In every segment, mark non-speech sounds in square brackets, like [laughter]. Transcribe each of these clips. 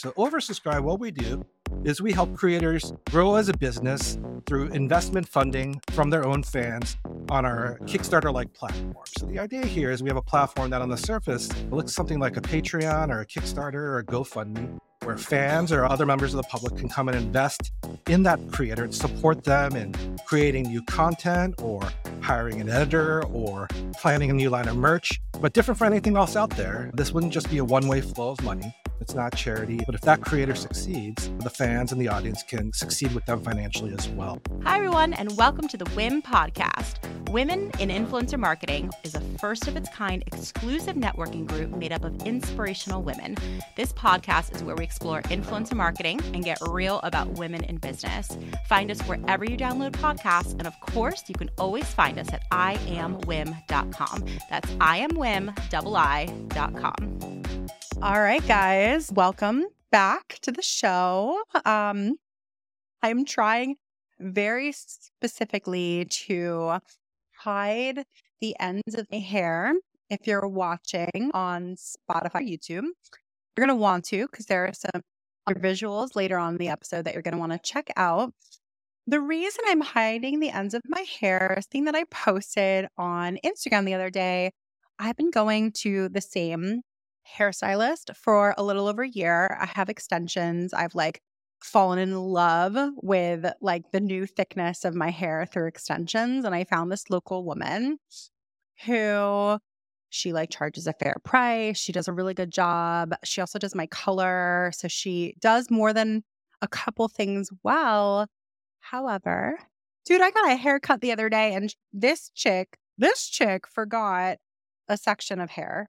So, Oversubscribe, what we do is we help creators grow as a business through investment funding from their own fans on our Kickstarter like platform. So, the idea here is we have a platform that on the surface looks something like a Patreon or a Kickstarter or a GoFundMe, where fans or other members of the public can come and invest in that creator and support them in creating new content or hiring an editor or planning a new line of merch. But different from anything else out there, this wouldn't just be a one way flow of money. It's not charity, but if that creator succeeds, the fans and the audience can succeed with them financially as well. Hi, everyone, and welcome to the WIIM podcast. Women in Influencer Marketing is a first of its kind exclusive networking group made up of inspirational women. This podcast is where we explore influencer marketing and get real about women in business. Find us wherever you download podcasts, and of course, you can always find us at iamwiim.com. That's iamwiim.com. All right, guys, welcome back to the show. Um, I'm trying very specifically to hide the ends of my hair. If you're watching on Spotify, YouTube, you're going to want to because there are some visuals later on in the episode that you're going to want to check out. The reason I'm hiding the ends of my hair is thing that I posted on Instagram the other day. I've been going to the same hairstylist for a little over a year. I have extensions. I've like fallen in love with like the new thickness of my hair through extensions. And I found this local woman who she like charges a fair price. She does a really good job. She also does my color. So she does more than a couple things well. However, dude, I got a haircut the other day and this chick, this chick forgot a section of hair.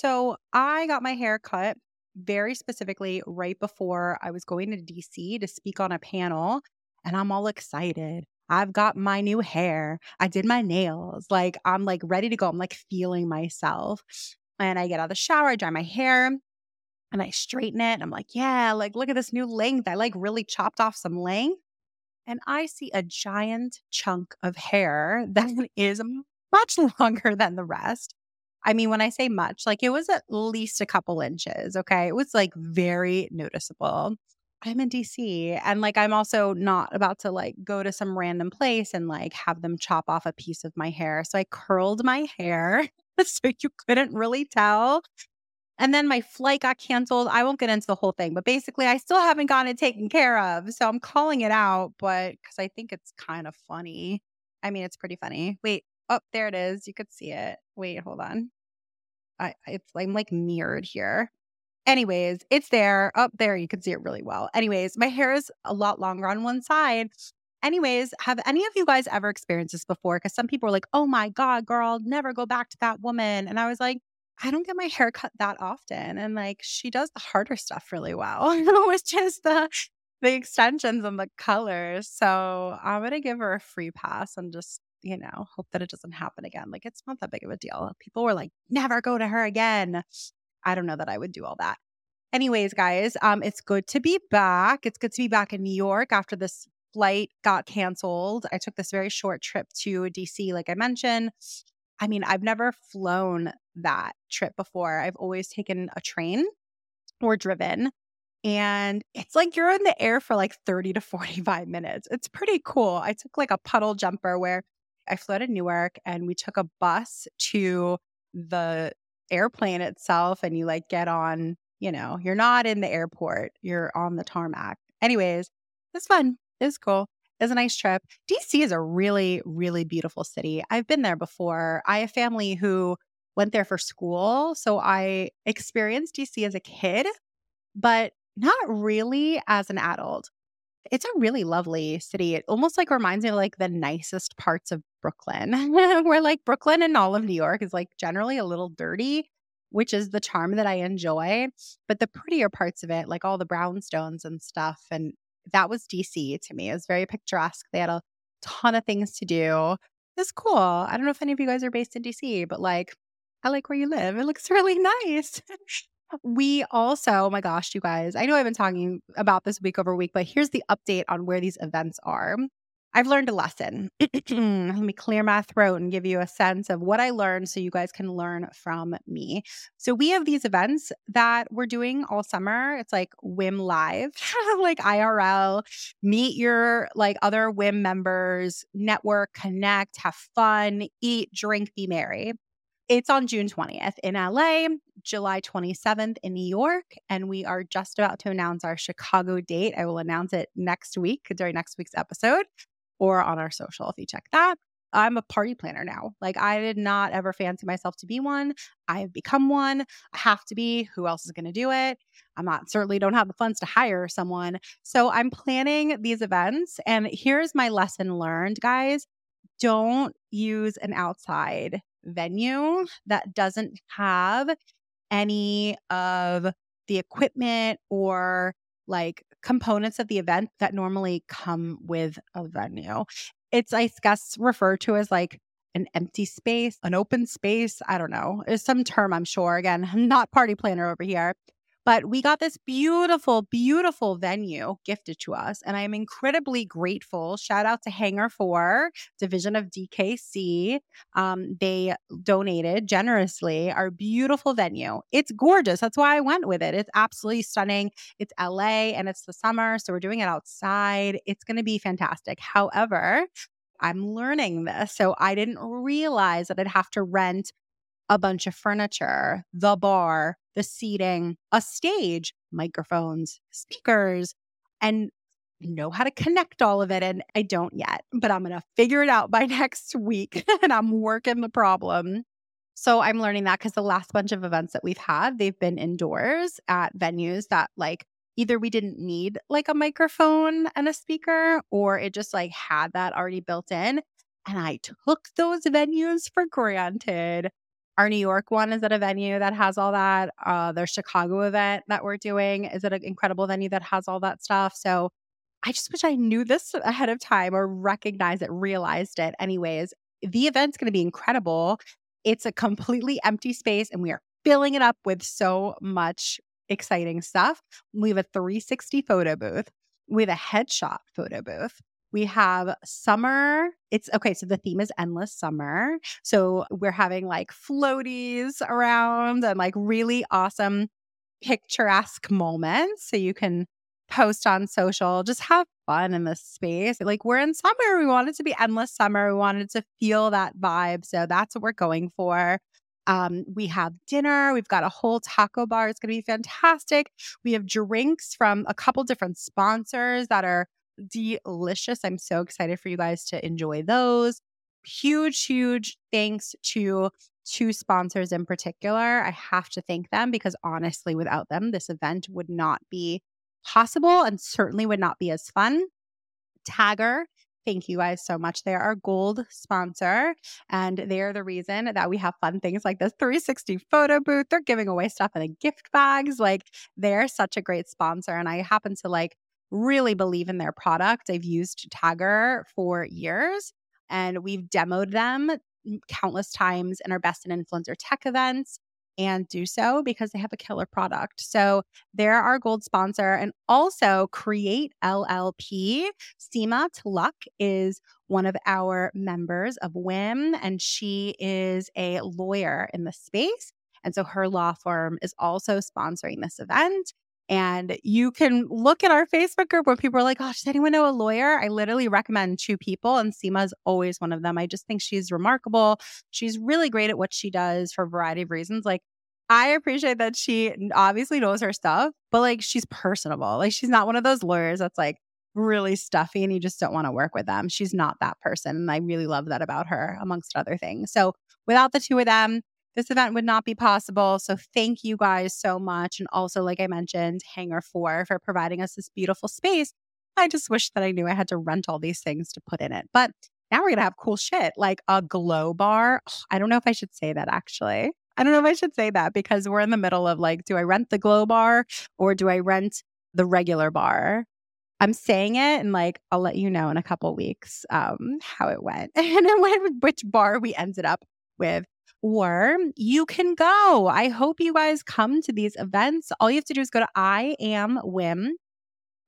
So I got my hair cut very specifically right before I was going to DC to speak on a panel. And I'm all excited. I've got my new hair. I did my nails. Like, I'm like ready to go. I'm like feeling myself. And I get out of the shower, I dry my hair and I straighten it. I'm like, yeah, like, look at this new length. I like really chopped off some length. And I see a giant chunk of hair [laughs] that is much longer than the rest. I mean, when I say much, like it was at least a couple inches. Okay. It was like very noticeable. I'm in DC and like I'm also not about to like go to some random place and like have them chop off a piece of my hair. So I curled my hair [laughs] so you couldn't really tell. And then my flight got canceled. I won't get into the whole thing, but basically, I still haven't gotten it taken care of. So I'm calling it out, but because I think it's kind of funny. I mean, it's pretty funny. Wait, Oh, there it is. You could see it. Wait, hold on. I it's I'm like mirrored here. Anyways, it's there. Up oh, there, you can see it really well. Anyways, my hair is a lot longer on one side. Anyways, have any of you guys ever experienced this before? Because some people are like, oh my God, girl, never go back to that woman. And I was like, I don't get my hair cut that often. And like, she does the harder stuff really well. [laughs] was just the the extensions and the colors. So I'm gonna give her a free pass and just you know, hope that it doesn't happen again. Like it's not that big of a deal. People were like, never go to her again. I don't know that I would do all that. Anyways, guys, um, it's good to be back. It's good to be back in New York after this flight got canceled. I took this very short trip to DC, like I mentioned. I mean, I've never flown that trip before. I've always taken a train or driven. And it's like you're in the air for like 30 to 45 minutes. It's pretty cool. I took like a puddle jumper where I flew to Newark and we took a bus to the airplane itself and you like get on, you know, you're not in the airport, you're on the tarmac. Anyways, it's fun. It's cool. It's a nice trip. DC is a really, really beautiful city. I've been there before. I have family who went there for school. So I experienced DC as a kid, but not really as an adult. It's a really lovely city. It almost like reminds me of like the nicest parts of Brooklyn, [laughs] where like Brooklyn and all of New York is like generally a little dirty, which is the charm that I enjoy. But the prettier parts of it, like all the brownstones and stuff, and that was DC to me. It was very picturesque. They had a ton of things to do. It's cool. I don't know if any of you guys are based in DC, but like, I like where you live. It looks [laughs] really nice. We also, oh my gosh, you guys, I know I've been talking about this week over week, but here's the update on where these events are. I've learned a lesson. [clears throat] Let me clear my throat and give you a sense of what I learned so you guys can learn from me. So, we have these events that we're doing all summer. It's like WIIM Live, [laughs] like IRL, meet your like other WIIM members, network, connect, have fun, eat, drink, be merry. It's on June 20th in LA, July 27th in New York, and we are just about to announce our Chicago date. I will announce it next week during next week's episode or on our social if you check that. I'm a party planner now. Like I did not ever fancy myself to be one. I have become one. I have to be. Who else is going to do it? I'm not certainly don't have the funds to hire someone. So I'm planning these events and here's my lesson learned, guys. Don't use an outside venue that doesn't have any of the equipment or like components of the event that normally come with a venue. It's, I guess, referred to as like an empty space, an open space. I don't know. It's some term, I'm sure. Again, [laughs] I'm not party planner over here. But we got this beautiful, beautiful venue gifted to us. And I am incredibly grateful. Shout out to Hangar 4, division of DKC. Um, they donated generously our beautiful venue. It's gorgeous. That's why I went with it. It's absolutely stunning. It's LA and it's the summer. So we're doing it outside. It's going to be fantastic. However, I'm learning this. So I didn't realize that I'd have to rent a bunch of furniture, the bar, the seating, a stage, microphones, speakers, and know how to connect all of it. And I don't yet, but I'm going to figure it out by [laughs] next week. [laughs] and I'm working the problem. So I'm learning that because the last bunch of events that we've had, they've been indoors at venues that like either we didn't need like a microphone and a speaker or it just like had that already built in. And I took those venues for granted. Our New York one is at a venue that has all that. Uh, their Chicago event that we're doing is at an incredible venue that has all that stuff. So I just wish I knew this ahead of time or recognized it, realized it. Anyways, the event's going to be incredible. It's a completely empty space and we are filling it up with so much exciting stuff. We have a 360 photo booth. We have a headshot photo booth. We have summer. It's okay. So the theme is endless summer. So we're having like floaties around and like really awesome picturesque moments. So you can post on social, just have fun in this space. Like we're in summer. We want it to be endless summer. We wanted to feel that vibe. So that's what we're going for. Um, we have dinner. We've got a whole taco bar. It's going to be fantastic. We have drinks from a couple different sponsors that are delicious. I'm so excited for you guys to enjoy those. Huge, huge thanks to two sponsors in particular. I have to thank them because honestly, without them, this event would not be possible and certainly would not be as fun. Tagger Thank you guys so much. They are our gold sponsor, and they are the reason that we have fun things like this 360 photo booth. They're giving away stuff in the gift bags. Like, they're such a great sponsor. And I happen to like really believe in their product. I've used Tagger for years and we've demoed them countless times in our best in influencer tech events and do so because they have a killer product. So they're our gold sponsor. And also Create LLP. Seema Tuluk is one of our members of WIIM, and she is a lawyer in the space. And so her law firm is also sponsoring this event. And you can look at our Facebook group where people are like, oh, does anyone know a lawyer? I literally recommend two people, and Seema is always one of them. I just think she's remarkable. She's really great at what she does for a variety of reasons. Like, I appreciate that she obviously knows her stuff, but like she's personable. Like, she's not one of those lawyers that's like really stuffy and you just don't want to work with them. She's not that person. And I really love that about her, amongst other things. So, without the two of them, this event would not be possible. So thank you guys so much. And also, like I mentioned, Hangar 4 for providing us this beautiful space. I just wish that I knew I had to rent all these things to put in it. But now we're going to have cool shit like a glow bar. [sighs] I don't know if I should say that actually. I don't know if I should say that because we're in the middle of like, do I rent the glow bar or do I rent the regular bar? I'm saying it and like I'll let you know in a couple weeks um, how it went [laughs] and which bar we ended up with or you can go. I hope you guys come to these events. All you have to do is go to I am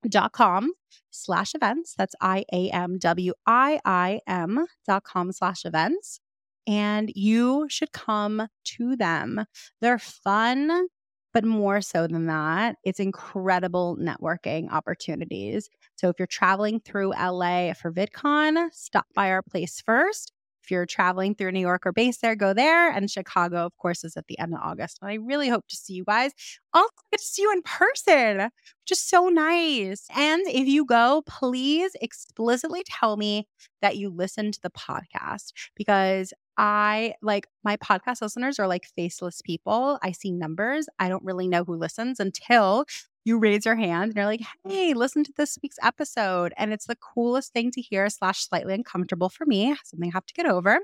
dot com slash events. That's I A M W I I M dot com slash events. And you should come to them. They're fun, but more so than that, it's incredible networking opportunities. So if you're traveling through LA for VidCon, stop by our place first. If you're traveling through New York or base there, go there. And Chicago, of course, is at the end of August. And I really hope to see you guys. I'll get to see you in person, Just so nice. And if you go, please explicitly tell me that you listen to the podcast because I like my podcast listeners are like faceless people. I see numbers. I don't really know who listens until you raise your hand and you're like, hey, listen to this week's episode. And it's the coolest thing to hear, slash slightly uncomfortable for me, something I have to get over.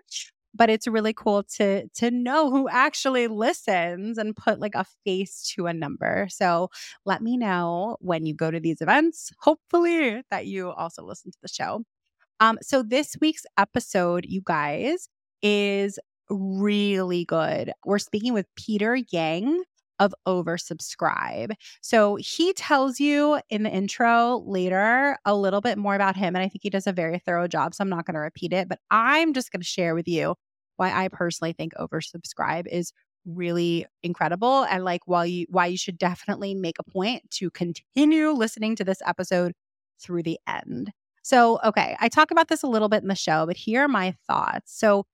But it's really cool to to know who actually listens and put like a face to a number. So let me know when you go to these events, hopefully that you also listen to the show. Um, so this week's episode, you guys, is really good. We're speaking with Peter Yang of oversubscribe. So he tells you in the intro later a little bit more about him. And I think he does a very thorough job. So I'm not going to repeat it, but I'm just going to share with you why I personally think oversubscribe is really incredible and like why you why you should definitely make a point to continue listening to this episode through the end. So, okay, I talk about this a little bit in the show, but here are my thoughts. So,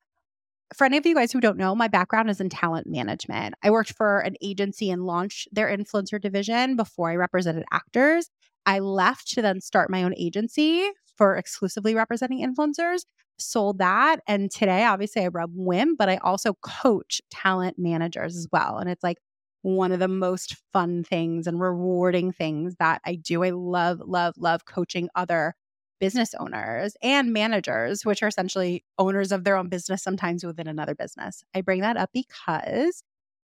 for any of you guys who don't know, my background is in talent management. I worked for an agency and launched their influencer division before I represented actors. I left to then start my own agency for exclusively representing influencers, sold that. And today, obviously, I rub WIIM, but I also coach talent managers as well. And it's like one of the most fun things and rewarding things that I do. I love, love, love coaching other business owners and managers, which are essentially owners of their own business, sometimes within another business. I bring that up because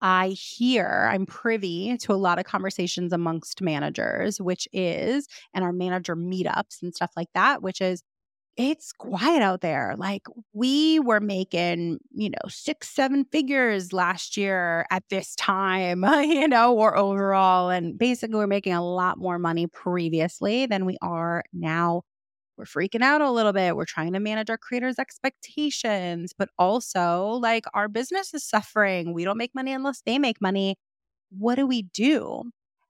I hear, I'm privy to a lot of conversations amongst managers, which is, and our manager meetups and stuff like that, which is, it's quiet out there. Like we were making, you know, six, seven figures last year at this time, [laughs] you know, or overall. And basically, we're making a lot more money previously than we are now we're freaking out a little bit. We're trying to manage our creators' expectations, but also like our business is suffering. We don't make money unless they make money. What do we do?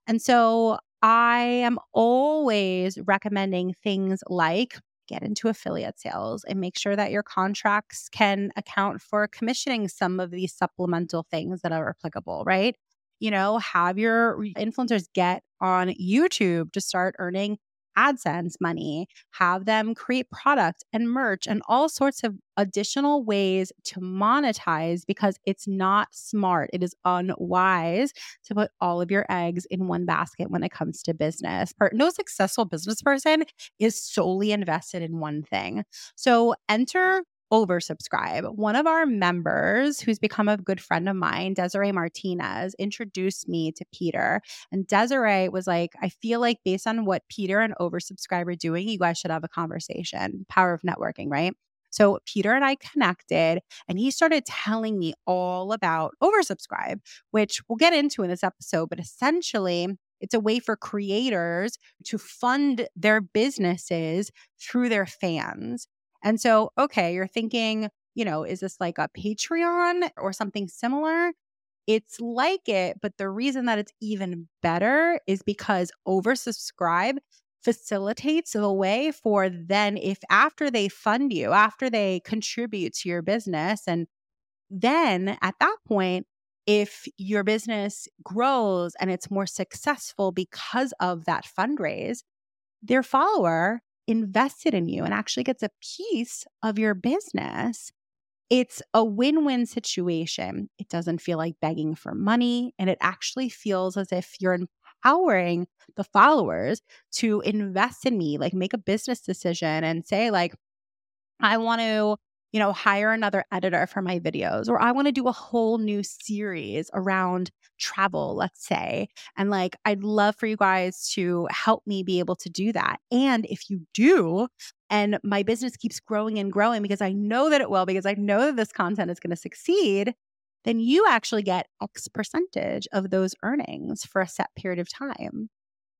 And so I am always recommending things like get into affiliate sales and make sure that your contracts can account for commissioning some of these supplemental things that are applicable, right? You know, have your influencers get on YouTube to start earning AdSense money, have them create product and merch and all sorts of additional ways to monetize because it's not smart. It is unwise to put all of your eggs in one basket when it comes to business. No successful business person is solely invested in one thing. So enter oversubscribe. One of our members, who's become a good friend of mine, Desiree Martinez, introduced me to Peter. And Desiree was like, I feel like based on what Peter and oversubscribe are doing, you guys should have a conversation. Power of networking, right? So Peter and I connected and he started telling me all about oversubscribe, which we'll get into in this episode, but essentially it's a way for creators to fund their businesses through their fans. And so, okay, you're thinking, you know, is this like a Patreon or something similar? It's like it, but the reason that it's even better is because oversubscribe facilitates the way for then if after they fund you, after they contribute to your business and then at that point if your business grows and it's more successful because of that fundraise, their follower invested in you and actually gets a piece of your business, it's a win win situation. It doesn't feel like begging for money, and it actually feels as if you're empowering the followers to invest in me, like make a business decision and say, like, I want to you know, hire another editor for my videos, or I want to do a whole new series around travel, let's say. And like, I'd love for you guys to help me be able to do that. And if you do, and my business keeps growing and growing because I know that it will, because I know that this content is going to succeed, then you actually get X percentage of those earnings for a set period of time.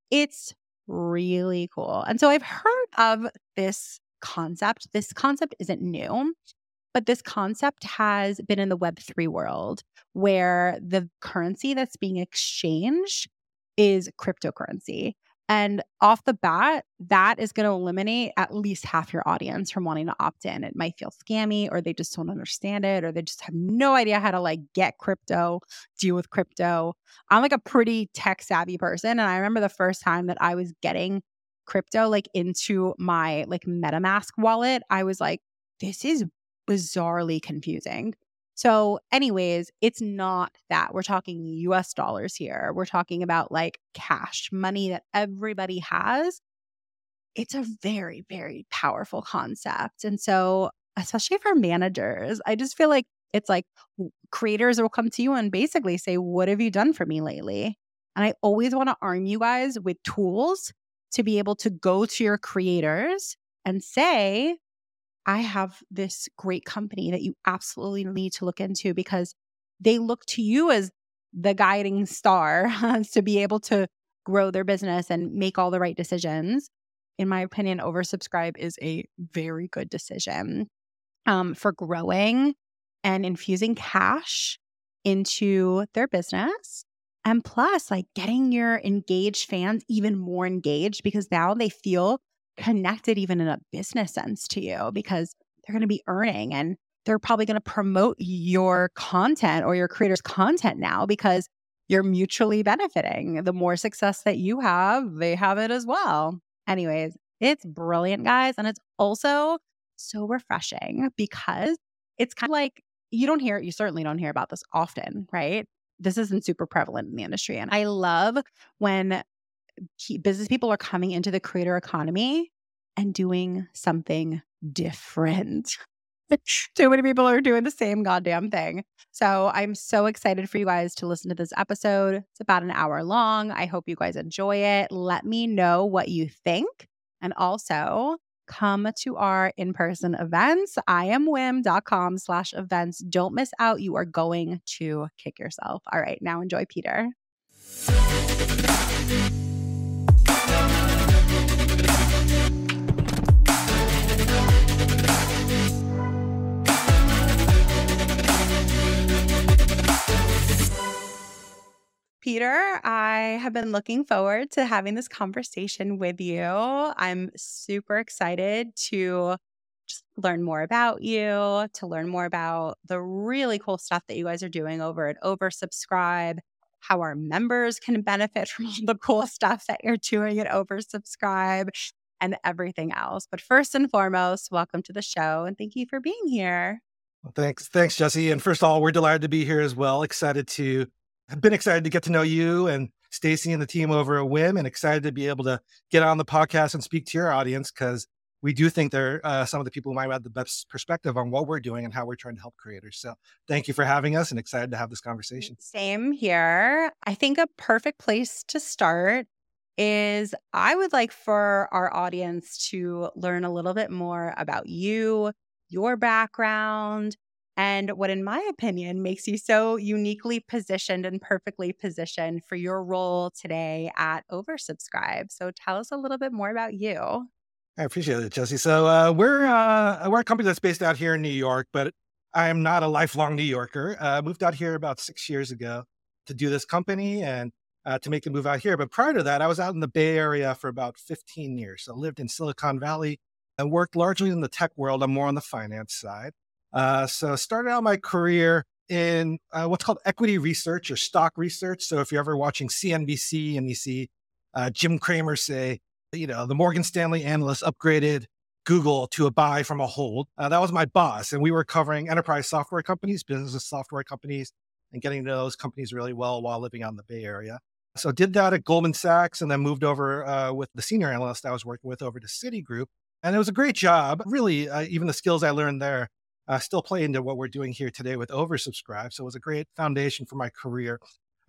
It's really cool. And so I've heard of this concept. This concept isn't new, but this concept has been in the Web3 world where the currency that's being exchanged is cryptocurrency. And off the bat, that is going to eliminate at least half your audience from wanting to opt in. It might feel scammy, or they just don't understand it, or they just have no idea how to like get crypto, deal with crypto. I'm like a pretty tech savvy person. And I remember the first time that I was getting crypto like into my like MetaMask wallet, I was like, this is bizarrely confusing. So, anyways, it's not that. We're talking US dollars here. We're talking about like cash, money that everybody has. It's a very, very powerful concept. And so, especially for managers, I just feel like it's like creators will come to you and basically say, What have you done for me lately? And I always want to arm you guys with tools to be able to go to your creators and say, I have this great company that you absolutely need to look into because they look to you as the guiding star [laughs] to be able to grow their business and make all the right decisions. In my opinion, oversubscribe is a very good decision um, for growing and infusing cash into their business. And plus, like getting your engaged fans even more engaged because now they feel connected even in a business sense to you because they're going to be earning and they're probably going to promote your content or your creator's content now because you're mutually benefiting. The more success that you have, they have it as well. Anyways, it's brilliant, guys. And it's also so refreshing because it's kind of like you don't hear, you certainly don't hear about this often, right? This isn't super prevalent in the industry. And I love when business people are coming into the creator economy and doing something different. [laughs] Too many people are doing the same goddamn thing. So I'm so excited for you guys to listen to this episode. It's about an hour long. I hope you guys enjoy it. Let me know what you think. And also come to our in-person events. iamwiim.com slash events. Don't miss out. You are going to kick yourself. All right. Now enjoy Peter. Peter, I have been looking forward to having this conversation with you. I'm super excited to just learn more about you, to learn more about the really cool stuff that you guys are doing over at Oversubscribe, how our members can benefit [laughs] from all the cool stuff that you're doing at Oversubscribe, and everything else. But first and foremost, welcome to the show and thank you for being here. Well, thanks. Thanks, Jessy. And first of all, we're delighted to be here as well. Excited to I've been excited to get to know you and Stacy and the team over at WIIM and excited to be able to get on the podcast and speak to your audience because we do think they're uh, some of the people who might have the best perspective on what we're doing and how we're trying to help creators. So thank you for having us and excited to have this conversation. Same here. I think a perfect place to start is I would like for our audience to learn a little bit more about you, your background, and what, in my opinion, makes you so uniquely positioned and perfectly positioned for your role today at Oversubscribe. So tell us a little bit more about you. I appreciate it, Jessy. So uh, we're uh, we're a company that's based out here in New York, but I am not a lifelong New Yorker. Uh, I moved out here about six years ago to do this company and uh, to make the move out here. But prior to that, I was out in the Bay Area for about 15 years. So I lived in Silicon Valley and worked largely in the tech world. I'm more on the finance side. Uh, so started out my career in uh, what's called equity research or stock research. So if you're ever watching CNBC and you see uh, Jim Cramer say, you know, the Morgan Stanley analyst upgraded Google to a buy from a hold, uh, that was my boss. And we were covering enterprise software companies, business software companies, and getting to know those companies really well while living on the Bay Area. So did that at Goldman Sachs and then moved over uh, with the senior analyst I was working with over to Citigroup. And it was a great job. Really, uh, even the skills I learned there uh, still play into what we're doing here today with Oversubscribe. So it was a great foundation for my career.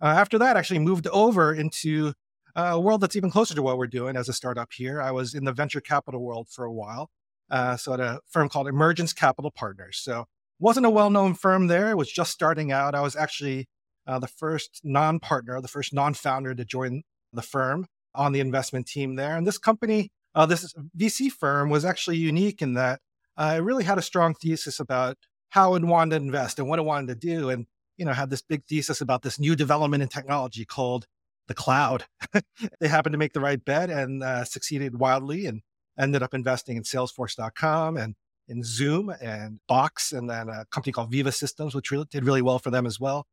Uh, after that, actually moved over into uh, a world that's even closer to what we're doing as a startup here. I was in the venture capital world for a while. Uh, so at a firm called Emergence Capital Partners. So wasn't a well-known firm there. It was just starting out. I was actually uh, the first non-partner, the first non-founder to join the firm. on the investment team there. And this company, uh, this VC firm, was actually unique in that it really had a strong thesis about how it wanted to invest and what it wanted to do. And, you know, had this big thesis about this new development in technology called the cloud. [laughs] they happened to make the right bet and uh, succeeded wildly and ended up investing in Salesforce.com and in Zoom and Box, and then a company called Veeva Systems, which really, did really well for them as well.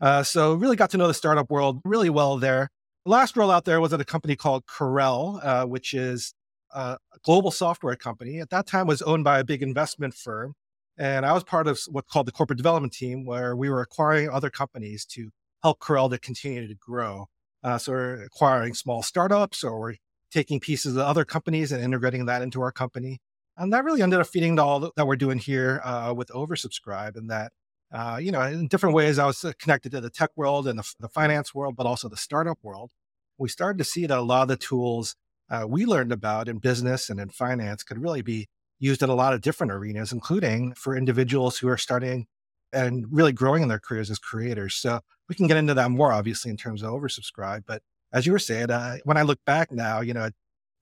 Uh, so really got to know the startup world really well there. Last role out there was at a company called Corel, uh, which is a global software company. At that time, was owned by a big investment firm, and I was part of what's called the corporate development team, where we were acquiring other companies to help Corel to continue to grow. Uh, so we're acquiring small startups or we're taking pieces of other companies and integrating that into our company. And that really ended up feeding all that we're doing here uh, with Oversubscribe and that, uh, you know, in different ways, I was uh, connected to the tech world and the, the, finance world, but also the startup world. We started to see that a lot of the tools uh, we learned about in business and in finance could really be used in a lot of different arenas, including for individuals who are starting and really growing in their careers as creators. So we can get into that more, obviously, in terms of oversubscribe. But as you were saying, uh, when I look back now, you know,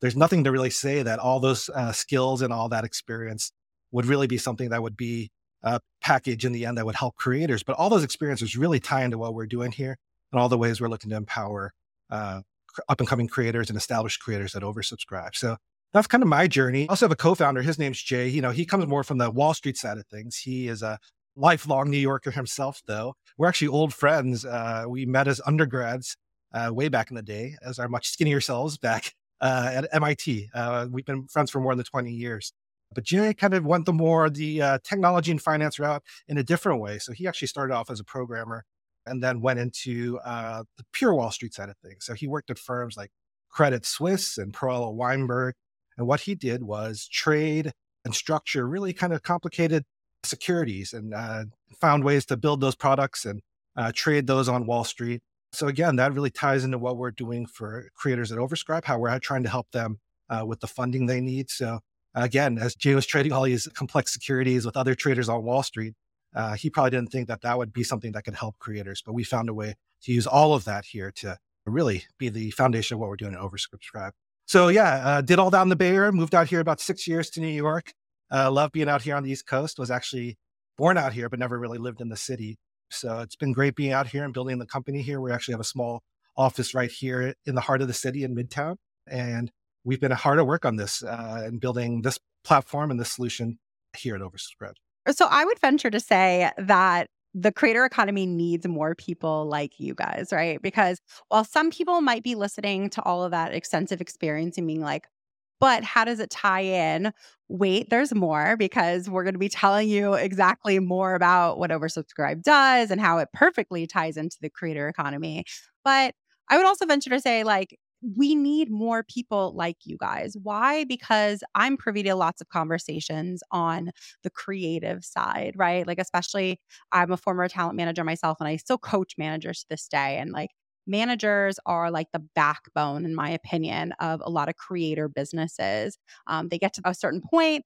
there's nothing to really say that all those uh, skills and all that experience would really be something that would be a package in the end that would help creators. But all those experiences really tie into what we're doing here and all the ways we're looking to empower uh, up and coming creators and established creators that oversubscribe. So that's kind of my journey. I also have a co-founder. His name's Jae. You know, he comes more from the Wall Street side of things. He is a lifelong New Yorker himself, though. We're actually old friends. Uh, we met as undergrads uh, way back in the day, as our much skinnier selves back [laughs] uh, at MIT. Uh, we've been friends for more than 20 years. But Jae kind of went the more the uh, technology and finance route in a different way. So he actually started off as a programmer and then went into uh, the pure Wall Street side of things. So he worked at firms like Credit Suisse and Perella Weinberg. And what he did was trade and structure really kind of complicated securities and uh, found ways to build those products and uh, trade those on Wall Street. So again, that really ties into what we're doing for creators at Overscribe, how we're trying to help them uh, with the funding they need. So again, as Jae was trading all these complex securities with other traders on Wall Street, uh, he probably didn't think that that would be something that could help creators, but we found a way to use all of that here to really be the foundation of what we're doing at Oversubscribe. So yeah, uh, did all that in the Bay Area, moved out here about six years to New York, uh, love being out here on the East Coast. Was actually born out here, but never really lived in the city. So it's been great being out here and building the company here. We actually have a small office right here in the heart of the city in Midtown, and we've been hard at work on this uh, and building this platform and this solution here at Oversubscribe. So I would venture to say that the creator economy needs more people like you guys, right? Because while some people might be listening to all of that extensive experience and being like, but how does it tie in? Wait, there's more because we're going to be telling you exactly more about what Oversubscribe does and how it perfectly ties into the creator economy. But I would also venture to say, like, we need more people like you guys. Why? Because I'm privy to lots of conversations on the creative side, right? Like, especially I'm a former talent manager myself and I still coach managers to this day. And like, managers are like the backbone, in my opinion, of a lot of creator businesses. Um, they get to a certain point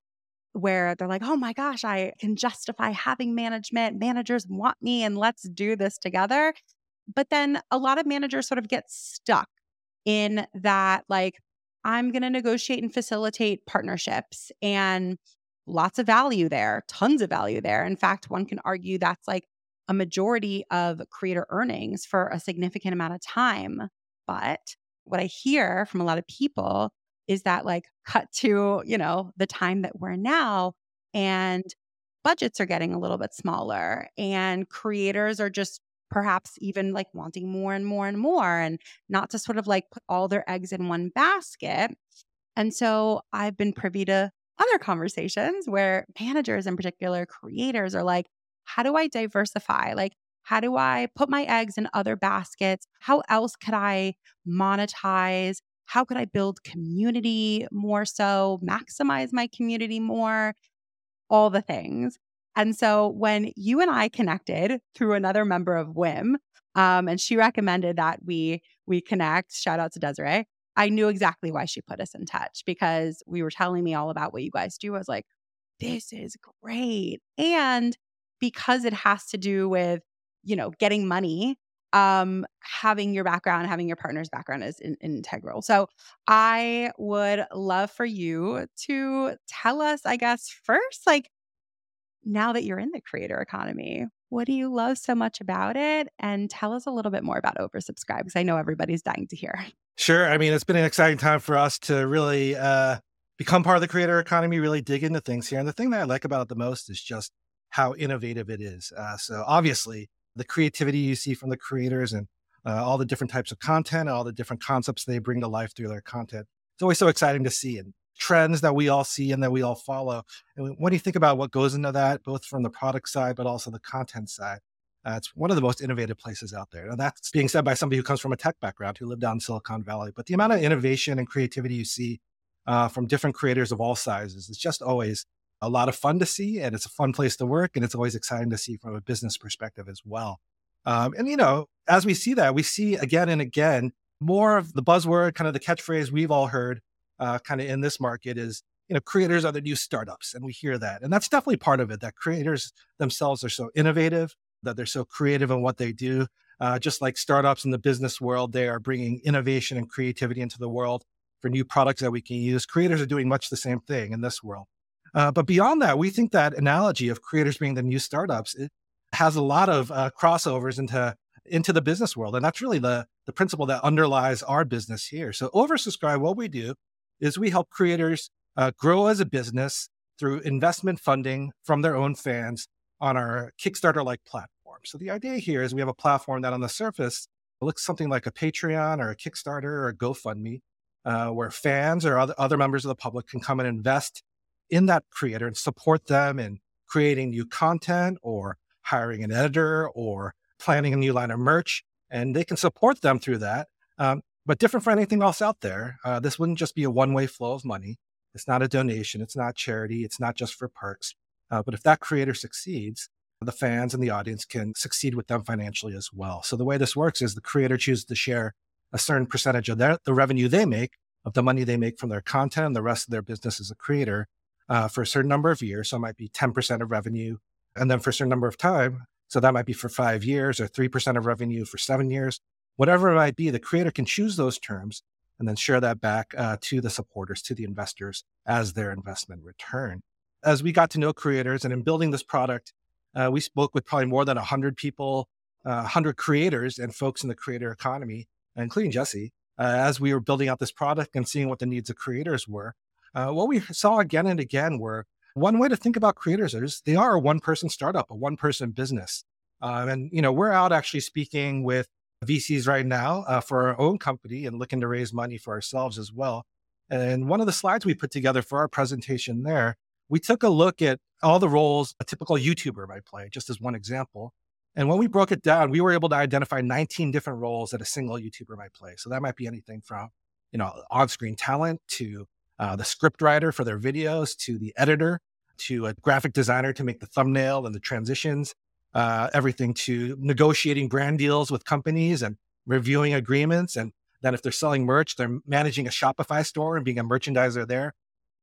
where they're like, oh my gosh, I can justify having management. Managers want me and let's do this together. But then a lot of managers sort of get stuck in that, like, I'm going to negotiate and facilitate partnerships and lots of value there, tons of value there. In fact, one can argue that's like a majority of creator earnings for a significant amount of time. But what I hear from a lot of people is that, like, cut to, you know, the time that we're now and budgets are getting a little bit smaller and creators are just perhaps even like wanting more and more and more and not to sort of like put all their eggs in one basket. And so I've been privy to other conversations where managers in particular, creators are like, how do I diversify? Like, how do I put my eggs in other baskets? How else could I monetize? How could I build community more so, maximize my community more? All the things. And so when you and I connected through another member of WIIM, um, and she recommended that we we connect. Shout out to Desiree. I knew exactly why she put us in touch because we were telling me all about what you guys do. I was like, this is great. And because it has to do with, you know, getting money um, having your background, having your partner's background is in, integral. So I would love for you to tell us, I guess, first, like now that you're in the creator economy, what do you love so much about it? And tell us a little bit more about Oversubscribe because I know everybody's dying to hear. [laughs] Sure. I mean, it's been an exciting time for us to really uh, become part of the creator economy, really dig into things here. And the thing that I like about it the most is just how innovative it is. Uh, so obviously, the creativity you see from the creators and uh, all the different types of content, all the different concepts they bring to life through their content. It's always so exciting to see and trends that we all see and that we all follow. And when you think about what goes into that, both from the product side, but also the content side, uh, it's one of the most innovative places out there. And that's being said by somebody who comes from a tech background, who lived down in Silicon Valley. But the amount of innovation and creativity you see uh, from different creators of all sizes is just always a lot of fun to see. And it's a fun place to work. And it's always exciting to see from a business perspective as well. Um, and, you know, as we see that, we see again and again more of the buzzword, kind of the catchphrase we've all heard uh, kind of in this market is you know creators are the new startups and we hear that and that's definitely part of it that creators themselves are so innovative that they're so creative in what they do uh, just like startups in the business world they are bringing innovation and creativity into the world for new products that we can use. Creators are doing much the same thing in this world. Uh, but beyond that we think that analogy of creators being the new startups it has a lot of uh, crossovers into into the business world and that's really the the principle that underlies our business here. So oversubscribe what we do is we help creators uh, grow as a business through investment funding from their own fans on our Kickstarter like platform. So the idea here is we have a platform that on the surface looks something like a Patreon or a Kickstarter or a GoFundMe, uh, where fans or other, other members of the public can come and invest in that creator and support them in creating new content or hiring an editor or planning a new line of merch. And they can support them through that. Um, but different from anything else out there. Uh, this wouldn't just be a one way flow of money. It's not a donation. It's not charity. It's not just for perks. Uh, but if that creator succeeds, the fans and the audience can succeed with them financially as well. So the way this works is the creator chooses to share a certain percentage of their, the revenue they make, of the money they make from their content and the rest of their business as a creator uh, for a certain number of years. So it might be 10% of revenue. And then for a certain number of time, so that might be for five years or 3% of revenue for seven years whatever it might be, the creator can choose those terms and then share that back uh, to the supporters, to the investors as their investment return. As we got to know creators and in building this product, uh, we spoke with probably more than 100 people, uh, 100 creators and folks in the creator economy, including Jessy, uh, as we were building out this product and seeing what the needs of creators were. Uh, what we saw again and again were one way to think about creators is they are a one person startup, a one person business. Um, and, you know, we're out actually speaking with VCs right now uh, for our own company and looking to raise money for ourselves as well. And one of the slides we put together for our presentation there, we took a look at all the roles a typical YouTuber might play, just as one example. And when we broke it down, we were able to identify 19 different roles that a single YouTuber might play. So that might be anything from, you know, on-screen talent to uh, the script writer for their videos, to the editor, to a graphic designer to make the thumbnail and the transitions, uh, everything to negotiating brand deals with companies and reviewing agreements. And then if they're selling merch, they're managing a Shopify store and being a merchandiser there.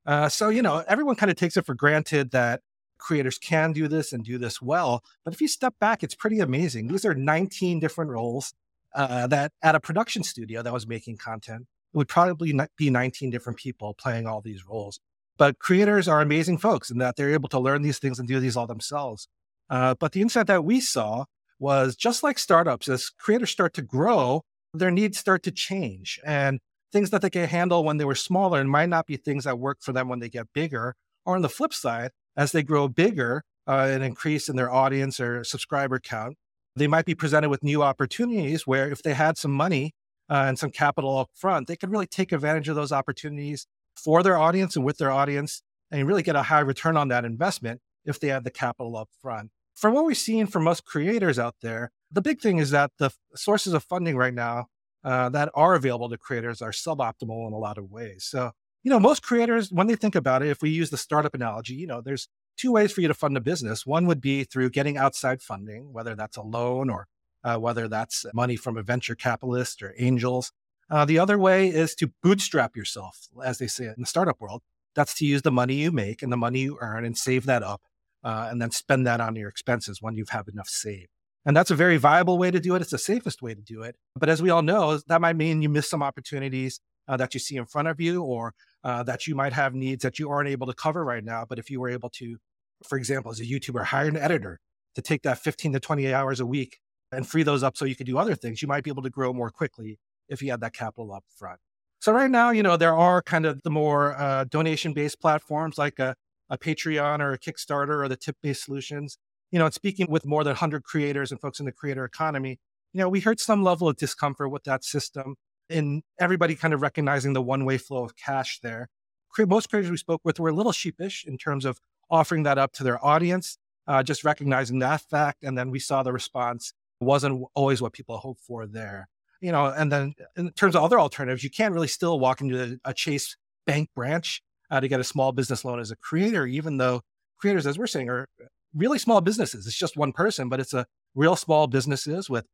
Uh, so, you know, everyone kind of takes it for granted that creators can do this and do this well. But if you step back, it's pretty amazing. These are 19 different roles uh, that at a production studio that was making content, it would probably be 19 different people playing all these roles. But creators are amazing folks in that they're able to learn these things and do these all themselves. Uh, but the insight that we saw was just like startups, as creators start to grow, their needs start to change. And things that they can handle when they were smaller and might not be things that work for them when they get bigger. Or on the flip side, as they grow bigger uh, and increase in their audience or subscriber count, they might be presented with new opportunities where if they had some money uh, and some capital up front, they could really take advantage of those opportunities for their audience and with their audience and really get a high return on that investment if they had the capital up front from what we've seen from most creators out there, the big thing is that the sources of funding right now uh, that are available to creators are suboptimal in a lot of ways. So, you know, most creators, when they think about it, if we use the startup analogy, you know, there's two ways for you to fund a business. One would be through getting outside funding, whether that's a loan or uh, whether that's money from a venture capitalist or angels. Uh, the other way is to bootstrap yourself, as they say in the startup world. That's to use the money you make and the money you earn and save that up uh, and then spend that on your expenses when you have enough saved. And that's a very viable way to do it. It's the safest way to do it. But as we all know, that might mean you miss some opportunities uh, that you see in front of you or uh, that you might have needs that you aren't able to cover right now. But if you were able to, for example, as a YouTuber, hire an editor to take that 15 to 28 hours a week and free those up so you could do other things, you might be able to grow more quickly if you had that capital up front. So right now, you know, there are kind of the more uh, donation-based platforms like a, a Patreon or a Kickstarter or the tip-based solutions. You know, and speaking with more than 100 creators and folks in the creator economy, you know, we heard some level of discomfort with that system and everybody kind of recognizing the one-way flow of cash there. Most creators we spoke with were a little sheepish in terms of offering that up to their audience, uh, just recognizing that fact. And then we saw the response wasn't always what people hoped for there you know, and then in terms of other alternatives, you can't really still walk into a Chase bank branch uh, to get a small business loan as a creator, even though creators, as we're saying, are really small businesses. It's just one person, but it's a real small businesses with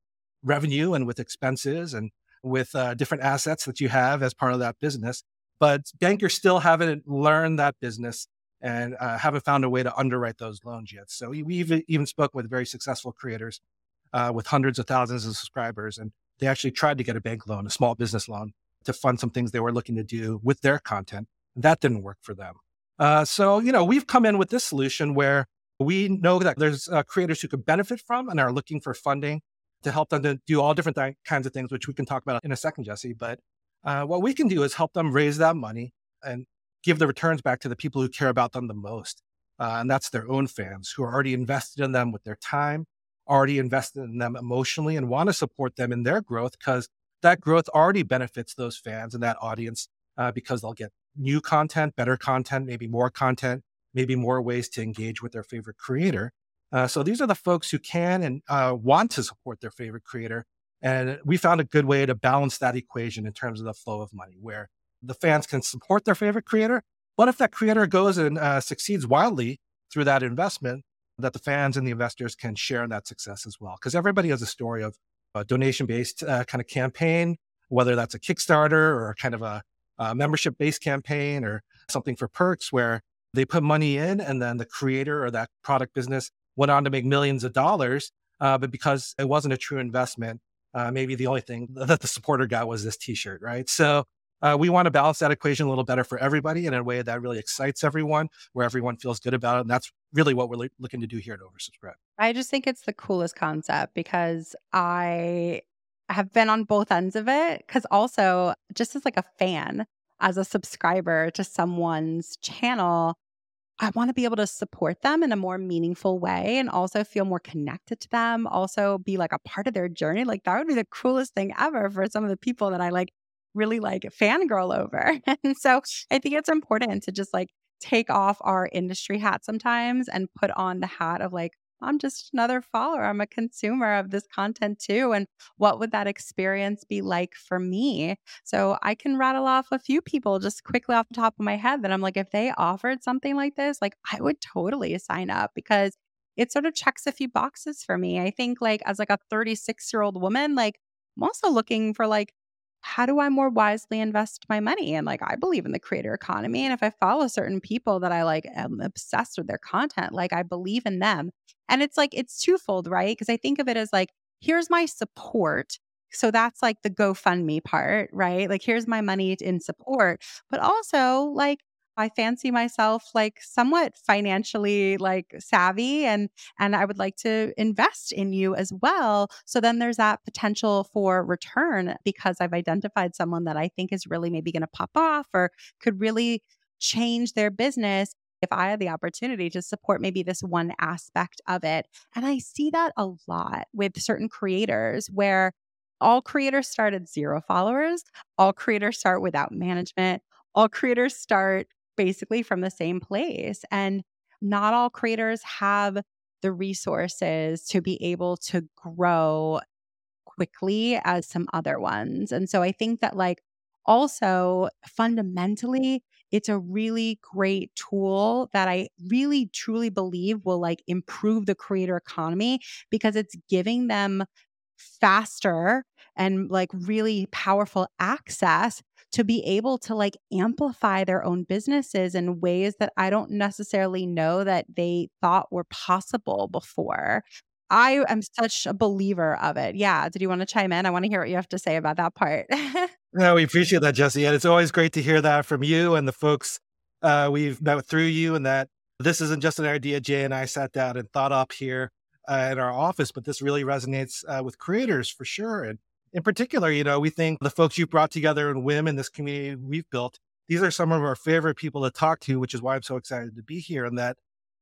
revenue and with expenses and with uh, different assets that you have as part of that business. But bankers still haven't learned that business and uh, haven't found a way to underwrite those loans yet. So we, we even, even spoke with very successful creators uh, with hundreds of thousands of subscribers and they actually tried to get a bank loan, a small business loan to fund some things they were looking to do with their content. That didn't work for them. Uh, so, you know, we've come in with this solution where we know that there's uh, creators who could benefit from and are looking for funding to help them to do all different th- kinds of things, which we can talk about in a second, Jessy. But uh, what we can do is help them raise that money and give the returns back to the people who care about them the most. Uh, and that's their own fans who are already invested in them with their time already invested in them emotionally and want to support them in their growth because that growth already benefits those fans and that audience uh, because they'll get new content, better content, maybe more content, maybe more ways to engage with their favorite creator. Uh, so these are the folks who can and uh, want to support their favorite creator. And we found a good way to balance that equation in terms of the flow of money, where the fans can support their favorite creator. But if that creator goes and uh, succeeds wildly through that investment, that the fans and the investors can share in that success as well. Because everybody has a story of a donation based uh, kind of campaign, whether that's a Kickstarter or kind of a, a membership based campaign or something for perks where they put money in and then the creator or that product business went on to make millions of dollars. Uh, but because it wasn't a true investment, uh, maybe the only thing [laughs] that the supporter got was this t shirt, right? So uh, we want to balance that equation a little better for everybody in a way that really excites everyone, where everyone feels good about it. And that's really what we're looking to do here at Oversubscribe. I just think it's the coolest concept because I have been on both ends of it. Because also, just as like a fan, as a subscriber to someone's channel, I want to be able to support them in a more meaningful way and also feel more connected to them, also be like a part of their journey. Like that would be the coolest thing ever for some of the people that I like really like fangirl over. [laughs] and so I think it's important to just like take off our industry hat sometimes and put on the hat of like, I'm just another follower. I'm a consumer of this content too. And what would that experience be like for me? So I can rattle off a few people just quickly off the top of my head that I'm like, if they offered something like this, like I would totally sign up because it sort of checks a few boxes for me. I think like as like a 36 year old woman, like I'm also looking for like how do I more wisely invest my money? And like, I believe in the creator economy. And if I follow certain people that I like am obsessed with their content, like I believe in them. And it's like, it's twofold, right? Because I think of it as like, here's my support. So that's like the GoFundMe part, right? Like, here's my money in support. But also, like, I fancy myself like somewhat financially like savvy and and I would like to invest in you as well. So then there's that potential for return because I've identified someone that I think is really maybe going to pop off or could really change their business if I had the opportunity to support maybe this one aspect of it. And I see that a lot with certain creators where all creators start at zero followers, all creators start without management, all creators start basically from the same place. And not all creators have the resources to be able to grow quickly as some other ones. And so I think that, like, also fundamentally, it's a really great tool that I really truly believe will like improve the creator economy because it's giving them faster and like really powerful access to be able to like amplify their own businesses in ways that I don't necessarily know that they thought were possible before. I am such a believer of it. Yeah. Did you want to chime in? I want to hear what you have to say about that part. [laughs] no, we appreciate that, Jessy. And it's always great to hear that from you and the folks uh, we've met through you, and that this isn't just an idea Jae and I sat down and thought up here uh, in our office, but this really resonates uh, with creators for sure. And in particular, you know, we think the folks you've brought together in WIIM and this community we've built, these are some of our favorite people to talk to, which is why I'm so excited to be here. And that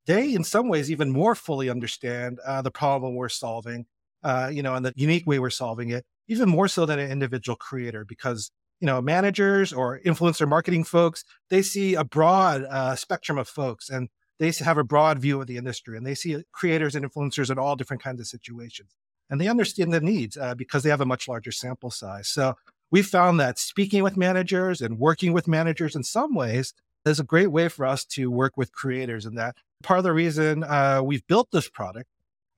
they, in some ways, even more fully understand uh, the problem we're solving, uh, you know, and the unique way we're solving it, even more so than an individual creator, because you know managers or influencer marketing folks, they see a broad uh, spectrum of folks, and they have a broad view of the industry, and they see creators and influencers in all different kinds of situations, and they understand the needs uh, because they have a much larger sample size. So we found that speaking with managers and working with managers in some ways is a great way for us to work with creators, and that part of the reason uh, we've built this product,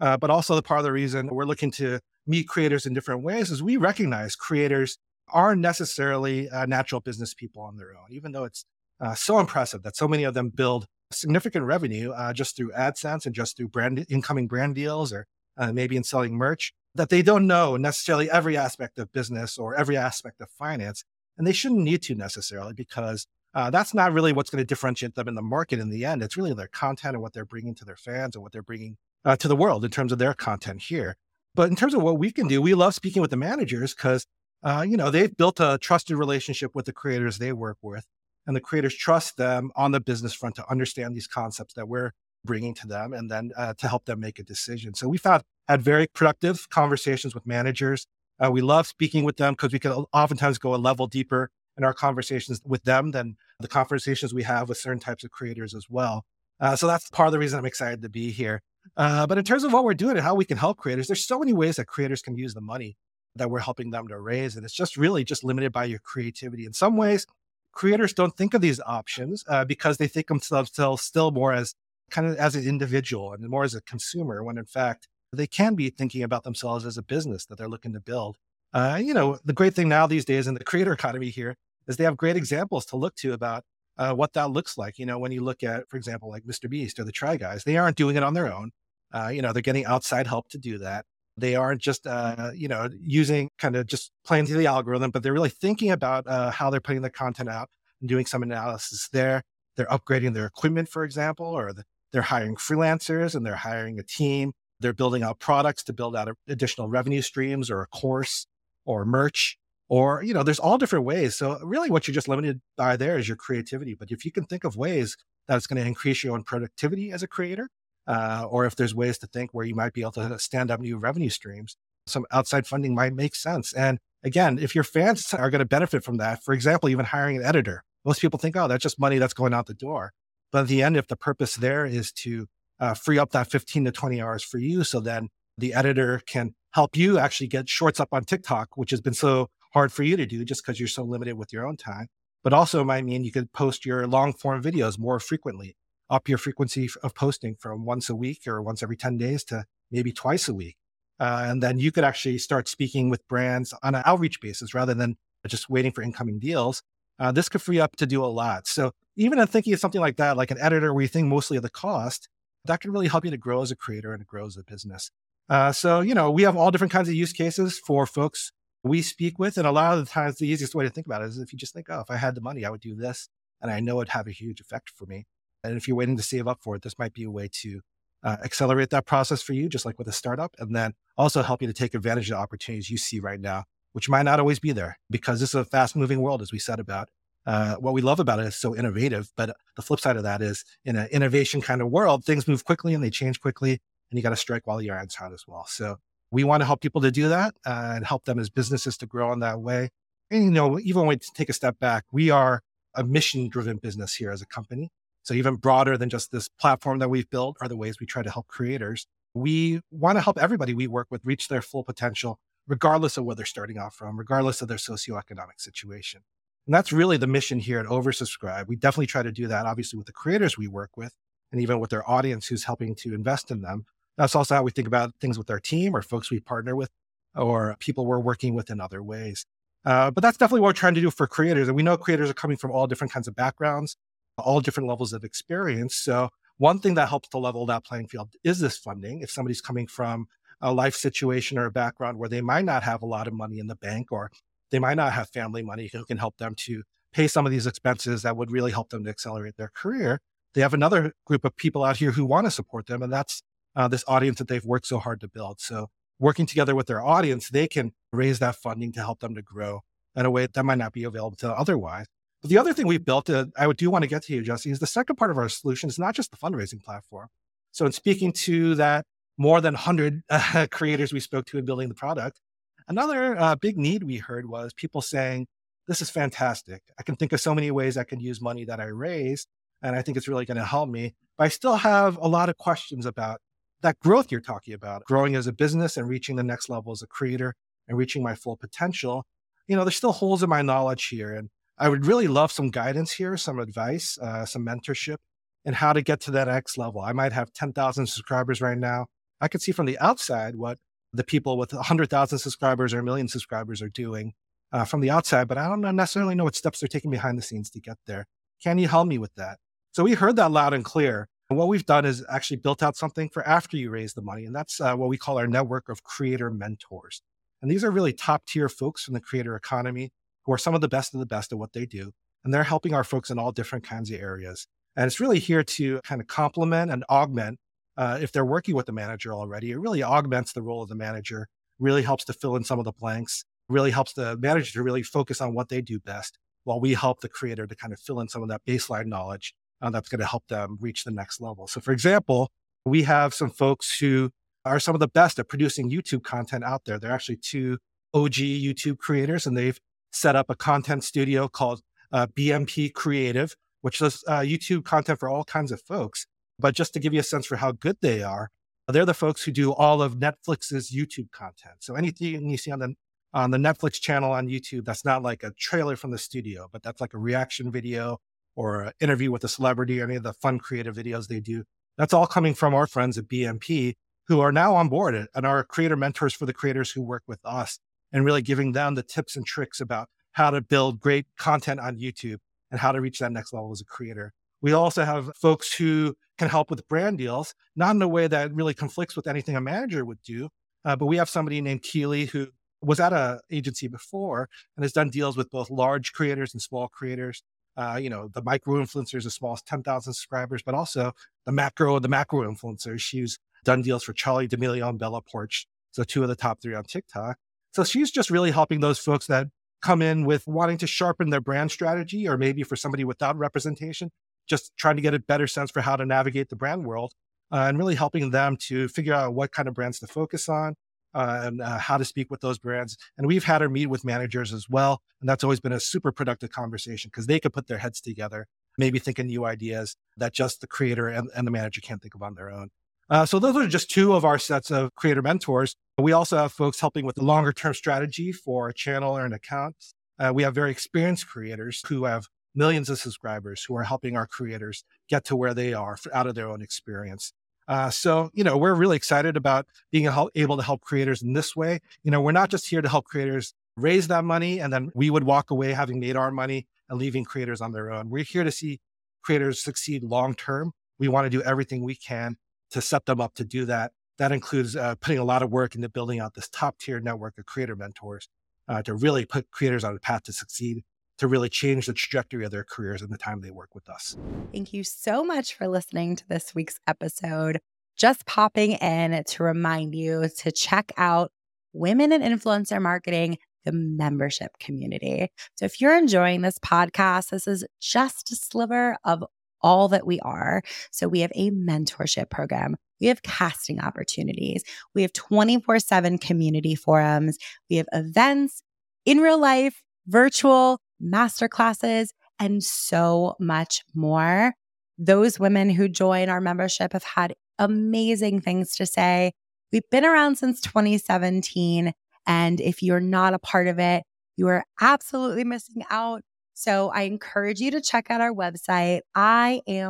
uh, but also the part of the reason we're looking to meet creators in different ways is we recognize creators aren't necessarily uh, natural business people on their own, even though it's uh, so impressive that so many of them build significant revenue uh, just through AdSense and just through brand incoming brand deals or uh, maybe in selling merch that they don't know necessarily every aspect of business or every aspect of finance. And they shouldn't need to necessarily because uh, that's not really what's going to differentiate them in the market in the end. It's really their content and what they're bringing to their fans and what they're bringing uh, to the world in terms of their content here. But in terms of what we can do, we love speaking with the managers because, uh, you know, they've built a trusted relationship with the creators they work with. And the creators trust them on the business front to understand these concepts that we're bringing to them and then uh, to help them make a decision. So we found had very productive conversations with managers. Uh, we love speaking with them because we can oftentimes go a level deeper in our conversations with them than the conversations we have with certain types of creators as well. Uh, so that's part of the reason I'm excited to be here. Uh, but in terms of what we're doing and how we can help creators, there's so many ways that creators can use the money that we're helping them to raise. And it's just really just limited by your creativity. In some ways, creators don't think of these options uh, because they think themselves still more as kind of as an individual and more as a consumer, when in fact, they can be thinking about themselves as a business that they're looking to build. Uh, you know, the great thing now these days in the creator economy here is they have great examples to look to about uh, what that looks like. You know, when you look at, for example, like Mr. Beast or the Try Guys, they aren't doing it on their own. Uh, you know, they're getting outside help to do that. They aren't just, uh, you know, using kind of just playing through the algorithm, but they're really thinking about uh, how they're putting the content out and doing some analysis there. They're upgrading their equipment, for example, or the, they're hiring freelancers and they're hiring a team. They're building out products to build out additional revenue streams or a course or merch or you know there's all different ways. So really what you're just limited by there is your creativity. But if you can think of ways that it's going to increase your own productivity as a creator uh, or if there's ways to think where you might be able to stand up new revenue streams some outside funding might make sense. And again if your fans are going to benefit from that for example even hiring an editor most people think oh that's just money that's going out the door but at the end if the purpose there is to uh, free up that 15 to 20 hours for you so then the editor can help you actually get shorts up on tiktok which has been so hard for you to do just because you're so limited with your own time. But also it might mean you could post your long form videos more frequently, up your frequency of posting from once a week or once every 10 days to maybe twice a week. Uh, and then you could actually start speaking with brands on an outreach basis rather than just waiting for incoming deals. Uh, this could free up to do a lot. So even in thinking of something like that, like an editor where you think mostly of the cost, that can really help you to grow as a creator and grow as a business. Uh, so, you know, we have all different kinds of use cases for folks we speak with. And a lot of the times, the easiest way to think about it is if you just think, oh, if I had the money, I would do this. And I know it'd have a huge effect for me. And if you're waiting to save up for it, this might be a way to uh, accelerate that process for you, just like with a startup. And then also help you to take advantage of the opportunities you see right now, which might not always be there because this is a fast moving world, as we said about. Uh, what we love about it is so innovative. But the flip side of that is in an innovation kind of world, things move quickly and they change quickly. And you got to strike while the iron's hot as well. So we want to help people to do that uh, and help them as businesses to grow in that way. And, you know, even when we take a step back, we are a mission driven business here as a company. So even broader than just this platform that we've built are the ways we try to help creators. We want to help everybody we work with reach their full potential, regardless of where they're starting off from, regardless of their socioeconomic situation. And that's really the mission here at Oversubscribe. We definitely try to do that, obviously, with the creators we work with and even with their audience who's helping to invest in them. That's also how we think about things with our team or folks we partner with or people we're working with in other ways. Uh, but that's definitely what we're trying to do for creators. And we know creators are coming from all different kinds of backgrounds, all different levels of experience. So one thing that helps to level that playing field is this funding. If somebody's coming from a life situation or a background where they might not have a lot of money in the bank or they might not have family money who can help them to pay some of these expenses that would really help them to accelerate their career. They have another group of people out here who want to support them, and that's uh, this audience that they've worked so hard to build. So, working together with their audience, they can raise that funding to help them to grow in a way that might not be available to otherwise. But the other thing we've built, uh, I do want to get to you, Jessy, is the second part of our solution is not just the fundraising platform. So, in speaking to that more than 100 uh, [laughs] creators we spoke to in building the product, another uh, big need we heard was people saying, This is fantastic. I can think of so many ways I can use money that I raise, and I think it's really going to help me. But I still have a lot of questions about that growth you're talking about, growing as a business and reaching the next level as a creator and reaching my full potential. You know, there's still holes in my knowledge here. And I would really love some guidance here, some advice, uh, some mentorship and how to get to that next level. I might have 10,000 subscribers right now. I could see from the outside what the people with 100,000 subscribers or a million subscribers are doing uh, from the outside, but I don't necessarily know what steps they're taking behind the scenes to get there. Can you help me with that? So we heard that loud and clear. And what we've done is actually built out something for after you raise the money. And that's uh, what we call our network of creator mentors. And these are really top tier folks from the creator economy who are some of the best of the best at what they do. And they're helping our folks in all different kinds of areas. And it's really here to kind of complement and augment. Uh, if they're working with the manager already, it really augments the role of the manager, really helps to fill in some of the blanks, really helps the manager to really focus on what they do best, while we help the creator to kind of fill in some of that baseline knowledge uh, that's going to help them reach the next level. So, for example, we have some folks who are some of the best at producing YouTube content out there. They're actually two OG YouTube creators, and they've set up a content studio called uh, BMP Creative, which does uh, YouTube content for all kinds of folks. But just to give you a sense for how good they are, they're the folks who do all of Netflix's YouTube content. So anything you see on the on the Netflix channel on YouTube, that's not like a trailer from the studio, but that's like a reaction video or an interview with a celebrity or any of the fun creative videos they do. That's all coming from our friends at BMP who are now on board and are creator mentors for the creators who work with us and really giving them the tips and tricks about how to build great content on YouTube and how to reach that next level as a creator. We also have folks who can help with brand deals, not in a way that really conflicts with anything a manager would do, uh, but we have somebody named Keely who was at an agency before and has done deals with both large creators and small creators uh, you know, the micro influencers as small as 10,000 subscribers, but also the macro, the macro influencers. She's done deals for Charli D'Amelio and Bella Poarch. So two of the top three on TikTok. So she's just really helping those folks that come in with wanting to sharpen their brand strategy, or maybe for somebody without representation, just trying to get a better sense for how to navigate the brand world uh, and really helping them to figure out what kind of brands to focus on, uh, and uh, how to speak with those brands. And we've had her meet with managers as well. And that's always been a super productive conversation because they could put their heads together, maybe think of new ideas that just the creator and, and the manager can't think of on their own. Uh, so those are just two of our sets of creator mentors. We also have folks helping with the longer term strategy for a channel or an account. Uh, we have very experienced creators who have millions of subscribers who are helping our creators get to where they are out of their own experience. Uh, so, you know, we're really excited about being able to help creators in this way. You know, we're not just here to help creators raise that money and then we would walk away having made our money and leaving creators on their own. We're here to see creators succeed long term. We want to do everything we can to set them up to do that. That includes uh, putting a lot of work into building out this top tier network of creator mentors uh, to really put creators on a path to succeed to really change the trajectory of their careers in the time they work with us. Thank you so much for listening to this week's episode. Just popping in to remind you to check out Women in Influencer Marketing, the membership community. So if you're enjoying this podcast, this is just a sliver of all that we are. So we have a mentorship program. We have casting opportunities. We have 24 7 community forums. We have events in real life, virtual, masterclasses, and so much more. Those women who join our membership have had amazing things to say. We've been around since 2017. And if you're not a part of it, you are absolutely missing out. So I encourage you to check out our website, iamwiim.com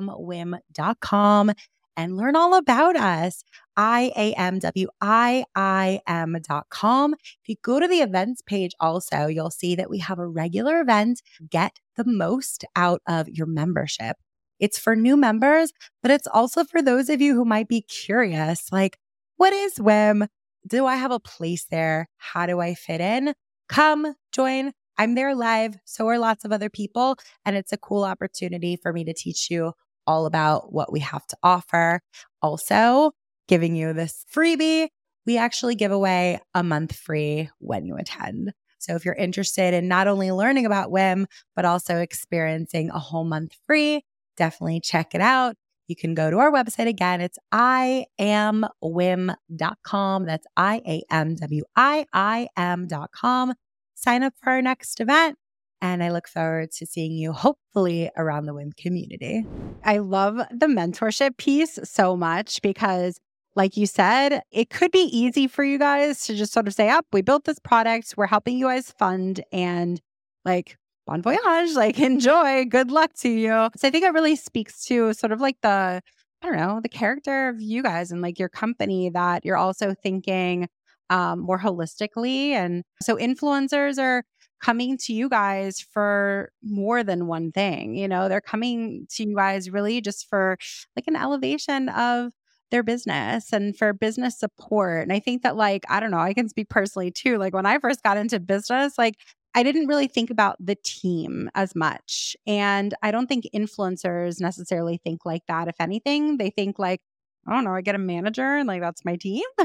and learn all about us. I-A-M-W-I-I-M.com. If you go to the events page also, you'll see that we have a regular event. Get the most out of your membership. It's for new members, but it's also for those of you who might be curious like, what is WIIM? Do I have a place there? How do I fit in? Come join. I'm there live. So are lots of other people. And it's a cool opportunity for me to teach you all about what we have to offer. Also, giving you this freebie. We actually give away a month free when you attend. So if you're interested in not only learning about WIIM, but also experiencing a whole month free, definitely check it out. You can go to our website again. It's iamwiim.com. That's I A M W I I M.com. Sign up for our next event. And I look forward to seeing you hopefully around the WIIM community. I love the mentorship piece so much because like you said, it could be easy for you guys to just sort of say, up, oh, we built this product, we're helping you guys fund and like bon voyage, [laughs] like enjoy, good luck to you. So I think it really speaks to sort of like the, I don't know, the character of you guys and like your company that you're also thinking um, more holistically. And so influencers are coming to you guys for more than one thing. You know, they're coming to you guys really just for like an elevation of their business and for business support. And I think that, like, I don't know, I can speak personally too. Like, when I first got into business, like, I didn't really think about the team as much. And I don't think influencers necessarily think like that. If anything, they think like, I don't know, I get a manager and like that's my team. [laughs]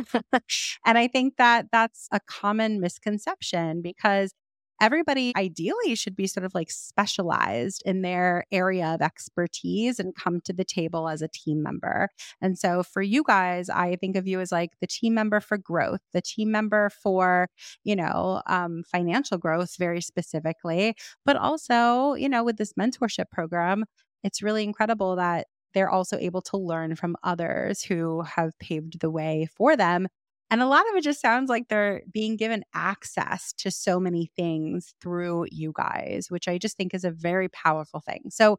and I think that that's a common misconception because everybody ideally should be sort of like specialized in their area of expertise and come to the table as a team member. And so for you guys, I think of you as like the team member for growth, the team member for, you know, um, financial growth very specifically, but also, you know, with this mentorship program, it's really incredible that they're also able to learn from others who have paved the way for them and a lot of it just sounds like they're being given access to so many things through you guys, which I just think is a very powerful thing. So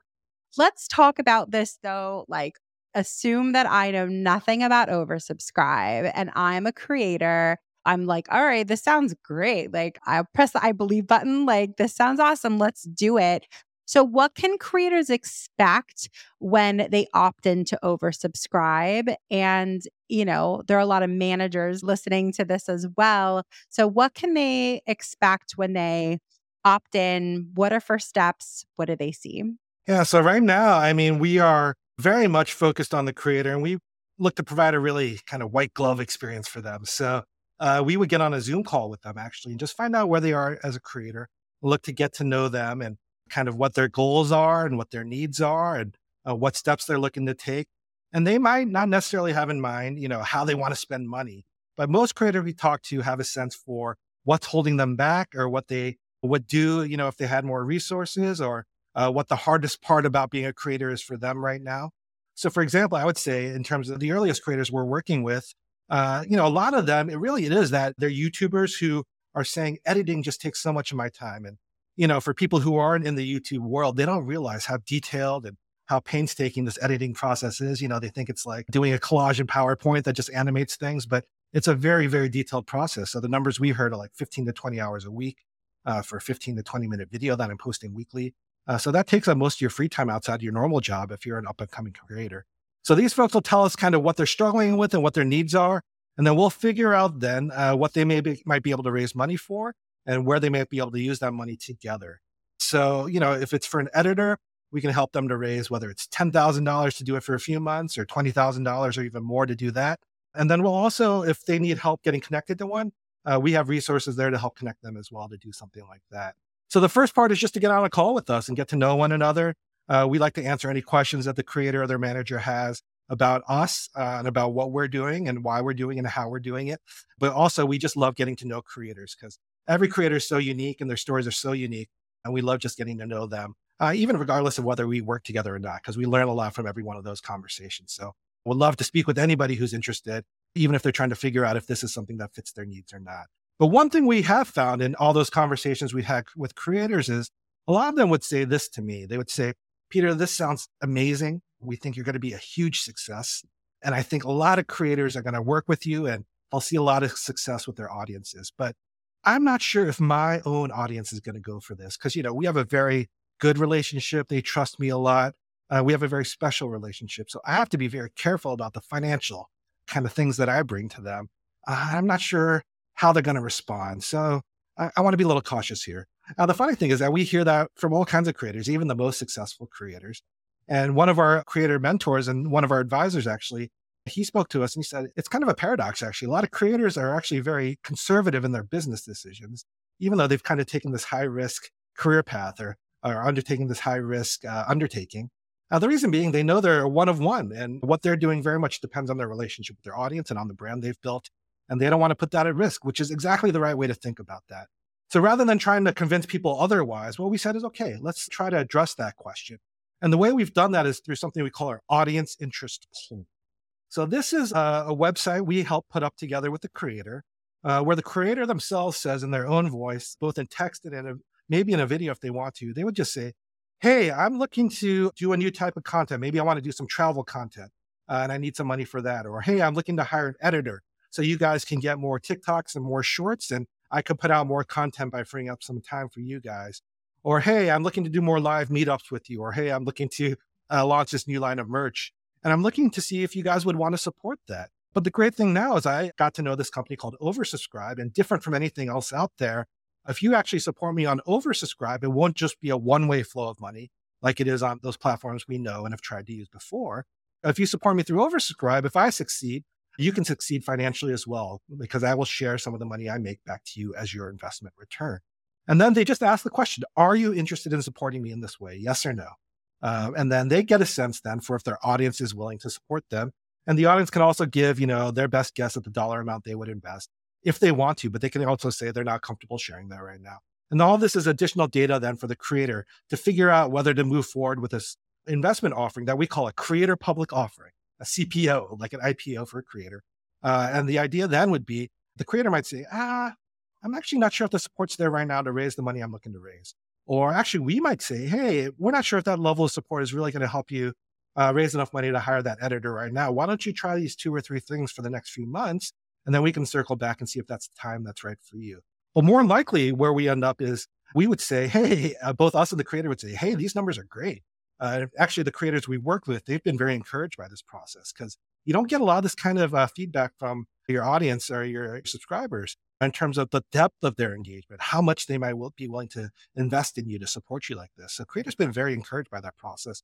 let's talk about this though. Like, assume that I know nothing about oversubscribe and I'm a creator. I'm like, all right, this sounds great. Like, I'll press the I believe button. Like, this sounds awesome. Let's do it. So, what can creators expect when they opt in to oversubscribe? And, you know, there are a lot of managers listening to this as well. So, what can they expect when they opt in? What are first steps? What do they see? Yeah. So, right now, I mean, we are very much focused on the creator and we look to provide a really kind of white glove experience for them. So, uh, we would get on a Zoom call with them actually and just find out where they are as a creator, look to get to know them and kind of what their goals are and what their needs are and uh, what steps they're looking to take. And they might not necessarily have in mind, you know, how they want to spend money. But most creators we talk to have a sense for what's holding them back or what they would do, you know, if they had more resources or uh, what the hardest part about being a creator is for them right now. So, for example, I would say in terms of the earliest creators we're working with, uh, you know, a lot of them, it really it is that they're YouTubers who are saying editing just takes so much of my time and you know, for people who aren't in the YouTube world, they don't realize how detailed and how painstaking this editing process is. You know, they think it's like doing a collage in PowerPoint that just animates things, but it's a very, very detailed process. So the numbers we heard are like 15 to 20 hours a week uh, for a 15 to 20 minute video that I'm posting weekly. Uh, so that takes up most of your free time outside your normal job if you're an up and coming creator. So these folks will tell us kind of what they're struggling with and what their needs are. And then we'll figure out then uh, what they may be, might be able to raise money for and where they might be able to use that money together. So, you know, if it's for an editor, we can help them to raise whether it's $10,000 to do it for a few months or $20,000 or even more to do that. And then we'll also, if they need help getting connected to one, uh, we have resources there to help connect them as well to do something like that. So the first part is just to get on a call with us and get to know one another. Uh, we like to answer any questions that the creator or their manager has about us uh, and about what we're doing and why we're doing and how we're doing it. But also, we just love getting to know creators because every creator is so unique and their stories are so unique. And we love just getting to know them, uh, even regardless of whether we work together or not, because we learn a lot from every one of those conversations. So we'd love to speak with anybody who's interested, even if they're trying to figure out if this is something that fits their needs or not. But one thing we have found in all those conversations we had with creators is a lot of them would say this to me. They would say, Peter, this sounds amazing. We think you're going to be a huge success. And I think a lot of creators are going to work with you and I'll see a lot of success with their audiences. But I'm not sure if my own audience is going to go for this because, you know, we have a very good relationship. They trust me a lot. uh, we have a very special relationship. So I have to be very careful about the financial kind of things that I bring to them. Uh, I'm not sure how they're going to respond. So I, I want to be a little cautious here. Now, the funny thing is that we hear that from all kinds of creators, even the most successful creators. And one of our creator mentors and one of our advisors actually, he spoke to us and he said, it's kind of a paradox, actually. A lot of creators are actually very conservative in their business decisions, even though they've kind of taken this high risk career path or, or undertaking this high risk uh, undertaking. Now, the reason being they know they're one of one, and what they're doing very much depends on their relationship with their audience and on the brand they've built. And they don't want to put that at risk, which is exactly the right way to think about that. So rather than trying to convince people otherwise, what we said is okay, let's try to address that question. And the way we've done that is through something we call our audience interest poll. So this is a, a website we help put up together with the creator, uh, where the creator themselves says in their own voice, both in text and in a, maybe in a video if they want to, they would just say, hey, I'm looking to do a new type of content. Maybe I want to do some travel content uh, and I need some money for that. Or, hey, I'm looking to hire an editor so you guys can get more TikToks and more shorts and I could put out more content by freeing up some time for you guys. Or, hey, I'm looking to do more live meetups with you. Or, hey, I'm looking to uh, launch this new line of merch. And I'm looking to see if you guys would want to support that. But the great thing now is I got to know this company called Oversubscribe and different from anything else out there. If you actually support me on Oversubscribe, it won't just be a one way flow of money like it is on those platforms we know and have tried to use before. If you support me through Oversubscribe, if I succeed, you can succeed financially as well because I will share some of the money I make back to you as your investment return. And then they just ask the question Are you interested in supporting me in this way? Yes or no? Uh, and then they get a sense then for if their audience is willing to support them. And the audience can also give, you know, their best guess at the dollar amount they would invest if they want to, but they can also say they're not comfortable sharing that right now. And all this is additional data then for the creator to figure out whether to move forward with this investment offering that we call a creator public offering, a CPO, like an IPO for a creator. Uh, and the idea then would be the creator might say, ah, I'm actually not sure if the support's there right now to raise the money I'm looking to raise. Or actually, we might say, hey, we're not sure if that level of support is really going to help you uh, raise enough money to hire that editor right now. Why don't you try these two or three things for the next few months? And then we can circle back and see if that's the time that's right for you. But more likely, where we end up is we would say, hey, uh, both us and the creator would say, hey, these numbers are great. Uh, actually, the creators we work with, they've been very encouraged by this process because you don't get a lot of this kind of uh, feedback from your audience or your subscribers in terms of the depth of their engagement, how much they might be willing to invest in you to support you like this. So creators been very encouraged by that process.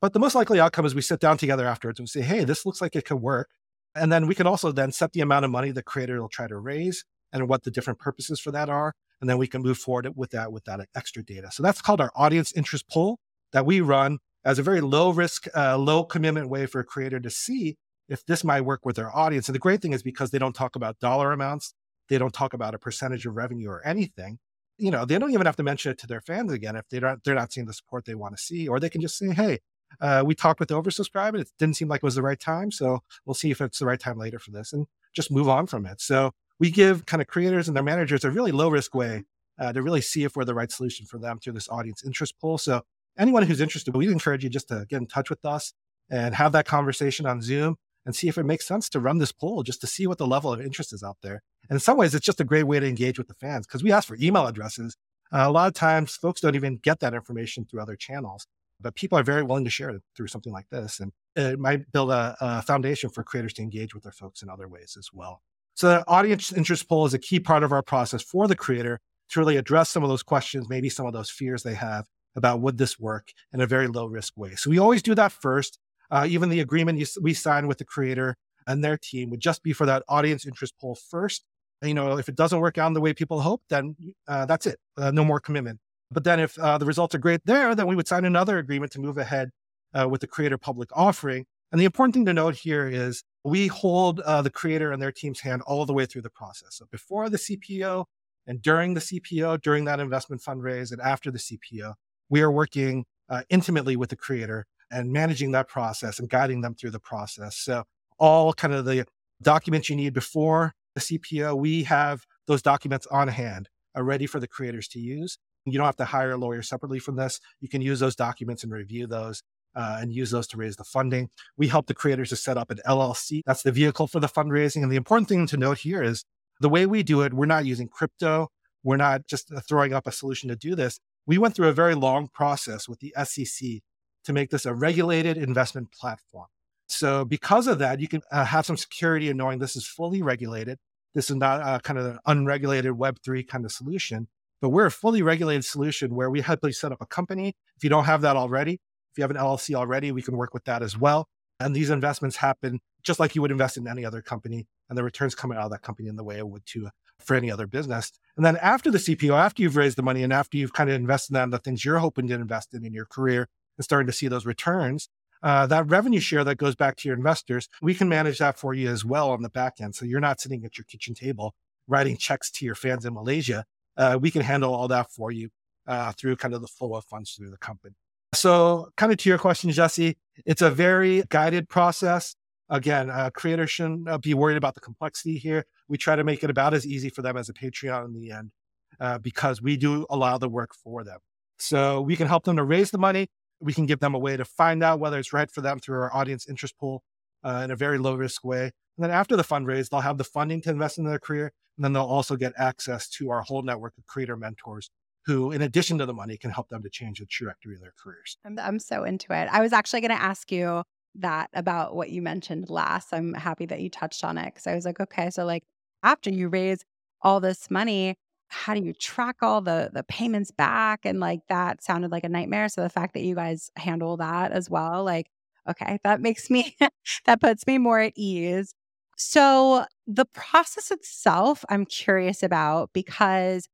But the most likely outcome is we sit down together afterwards and we say, hey, this looks like it could work. And then we can also then set the amount of money the creator will try to raise and what the different purposes for that are. And then we can move forward with that with that extra data. So that's called our audience interest poll that we run as a very low risk, uh, low commitment way for a creator to see if this might work with their audience. And the great thing is because they don't talk about dollar amounts, they don't talk about a percentage of revenue or anything. You know, they don't even have to mention it to their fans again if they don't, they're not seeing the support they want to see, or they can just say, "Hey, uh, we talked with the oversubscribe and it didn't seem like it was the right time, so we'll see if it's the right time later for this," and just move on from it. So we give kind of creators and their managers a really low risk way uh, to really see if we're the right solution for them through this audience interest poll. So anyone who's interested, we encourage you just to get in touch with us and have that conversation on Zoom and see if it makes sense to run this poll just to see what the level of interest is out there. And in some ways, it's just a great way to engage with the fans because we ask for email addresses. Uh, a lot of times, folks don't even get that information through other channels, but people are very willing to share it through something like this. And it might build a, a foundation for creators to engage with their folks in other ways as well. So the audience interest poll is a key part of our process for the creator to really address some of those questions, maybe some of those fears they have about would this work in a very low risk way. So we always do that first. Uh, even the agreement you, we sign with the creator and their team would just be for that audience interest poll first. And, you know, if it doesn't work out in the way people hope, then uh, that's it. Uh, no more commitment. But then if uh, the results are great there, then we would sign another agreement to move ahead uh, with the creator public offering. And the important thing to note here is we hold uh, the creator and their team's hand all the way through the process. So before the CPO and during the CPO, during that investment fundraise and after the CPO, we are working intimately with the creator and managing that process and guiding them through the process. So all kind of the documents you need before the CPO, we have those documents on hand, are ready for the creators to use. You don't have to hire a lawyer separately from this. You can use those documents and review those uh, and use those to raise the funding. We help the creators to set up an LLC. That's the vehicle for the fundraising. And the important thing to note here is the way we do it, we're not using crypto. We're not just throwing up a solution to do this. We went through a very long process with the SEC to make this a regulated investment platform. So, because of that, you can uh, have some security in knowing this is fully regulated. This is not a kind of an unregulated Web3 kind of solution, but we're a fully regulated solution where we help you set up a company. If you don't have that already, if you have an LLC already, we can work with that as well. And these investments happen just like you would invest in any other company, and the returns coming out of that company in the way it would to for any other business. And then after the CPO, after you've raised the money and after you've kind of invested in the things you're hoping to invest in in your career and starting to see those returns, uh, that revenue share that goes back to your investors, we can manage that for you as well on the back end. So you're not sitting at your kitchen table writing checks to your fans in Malaysia. Uh, we can handle all that for you uh, through kind of the flow of funds through the company. So, kind of to your question, Jessy, it's a very guided process. Again, uh, creators shouldn't uh, be worried about the complexity here. We try to make it about as easy for them as a Patreon in the end, uh, because we do allow the work for them. So we can help them to raise the money. We can give them a way to find out whether it's right for them through our audience interest poll uh, in a very low risk way. And then after the fundraise, they'll have the funding to invest in their career. And then they'll also get access to our whole network of creator mentors who, in addition to the money, can help them to change the trajectory of their careers. I'm, I'm so into it. I was actually going to ask you that about what you mentioned last. I'm happy that you touched on it because I was like, okay, so like after you raise all this money, how do you track all the the payments back? And like that sounded like a nightmare. So the fact that you guys handle that as well, like, okay, that makes me [laughs] that puts me more at ease. So the process itself, I'm curious about because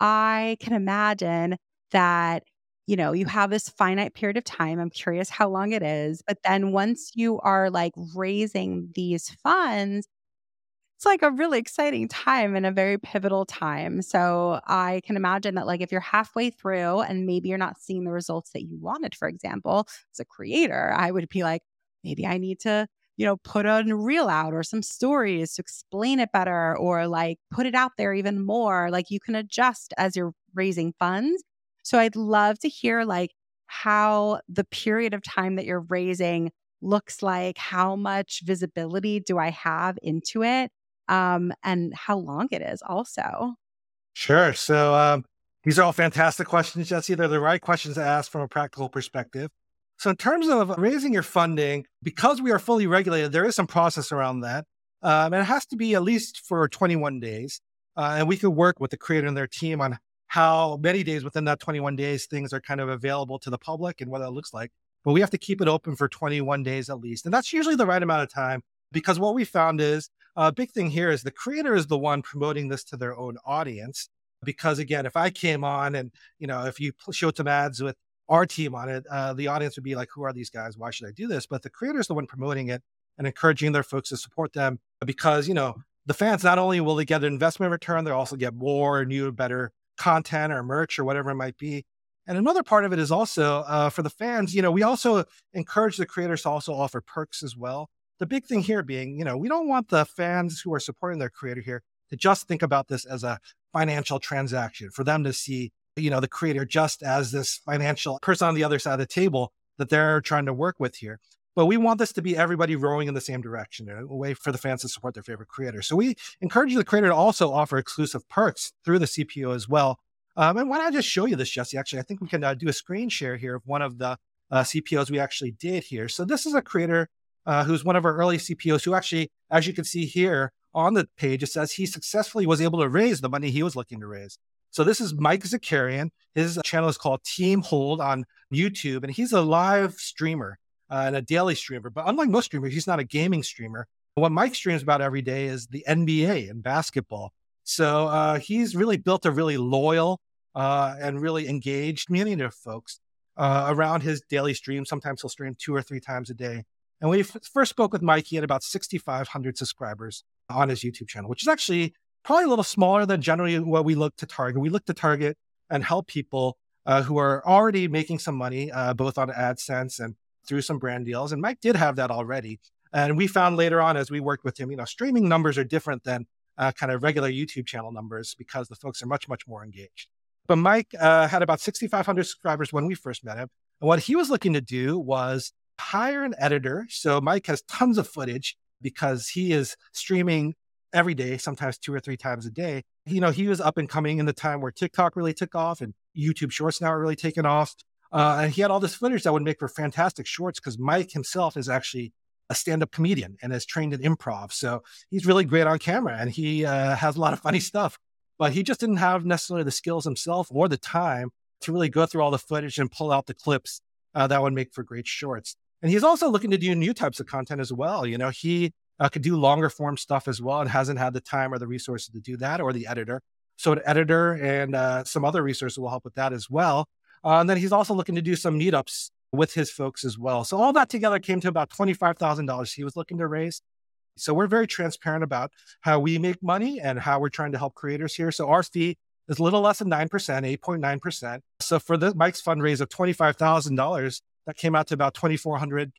I can imagine that you know, you have this finite period of time. I'm curious how long it is. But then once you are like raising these funds, it's like a really exciting time and a very pivotal time. So I can imagine that, like, if you're halfway through and maybe you're not seeing the results that you wanted, for example, as a creator, I would be like, maybe I need to, you know, put a reel out or some stories to explain it better or like put it out there even more. Like, you can adjust as you're raising funds so I'd love to hear like how the period of time that you're raising looks like, how much visibility do I have into it, um, and how long it is also. Sure. So um, these are all fantastic questions, Jessy. They're the right questions to ask from a practical perspective. So, in terms of raising your funding, because we are fully regulated, there is some process around that. Um, and it has to be at least for 21 days. Uh, and we could work with the creator and their team on how many days within that 21 days things are kind of available to the public and what that looks like. But we have to keep it open for 21 days at least. And that's usually the right amount of time because what we found is a big thing here is the creator is the one promoting this to their own audience. Because again, if I came on and, you know, if you showed some ads with our team on it, uh, the audience would be like, who are these guys? Why should I do this? But the creator is the one promoting it and encouraging their folks to support them because, you know, the fans not only will they get an investment return, they'll also get more new, better content or merch or whatever it might be. And another part of it is also uh, for the fans, you know, we also encourage the creators to also offer perks as well. The big thing here being, you know, we don't want the fans who are supporting their creator here to just think about this as a financial transaction, for them to see, you know, the creator just as this financial person on the other side of the table that they're trying to work with here. But we want this to be everybody rowing in the same direction, a way for the fans to support their favorite creator. So we encourage the creator to also offer exclusive perks through the CPO as well. Um, and why I just show you this, Jessy? Actually, I think we can uh, do a screen share here of one of the uh, CPOs we actually did here. So this is a creator uh, who's one of our early CPOs who actually, as you can see here on the page, it says he successfully was able to raise the money he was looking to raise. So this is Mike Zakarian. His channel is called Team Hold on YouTube, and he's a live streamer uh, and a daily streamer. But unlike most streamers, he's not a gaming streamer. What Mike streams about every day is the NBA and basketball. So uh, he's really built a really loyal uh, and really engaged community of folks uh, around his daily stream. Sometimes he'll stream two or three times a day. And we f- first spoke with Mike, he had about 6,500 subscribers on his YouTube channel, which is actually probably a little smaller than generally what we look to target. We look to target and help people uh, who are already making some money, uh, both on AdSense and through some brand deals. And Mike did have that already. And we found later on as we worked with him, you know, streaming numbers are different than uh, kind of regular YouTube channel numbers because the folks are much, much more engaged. But Mike uh, had about 6,500 subscribers when we first met him. And what he was looking to do was hire an editor. So Mike has tons of footage because he is streaming every day, sometimes two or three times a day. You know, he was up and coming in the time where TikTok really took off and YouTube Shorts now are really taking off. Uh, and he had all this footage that would make for fantastic shorts because Mike himself is actually a stand-up comedian and is trained in improv. So he's really great on camera and he uh, has a lot of funny stuff. But he just didn't have necessarily the skills himself or the time to really go through all the footage and pull out the clips uh, that would make for great shorts. And he's also looking to do new types of content as well. You know, he uh, could do longer form stuff as well and hasn't had the time or the resources to do that or the editor. So an editor and uh, some other resources will help with that as well. Uh, and then he's also looking to do some meetups with his folks as well. So all that together came to about $25,000 he was looking to raise. So we're very transparent about how we make money and how we're trying to help creators here. So our fee is a little less than 9%, 8.9%. So for the Mike's fundraise of $25,000, that came out to about $2,442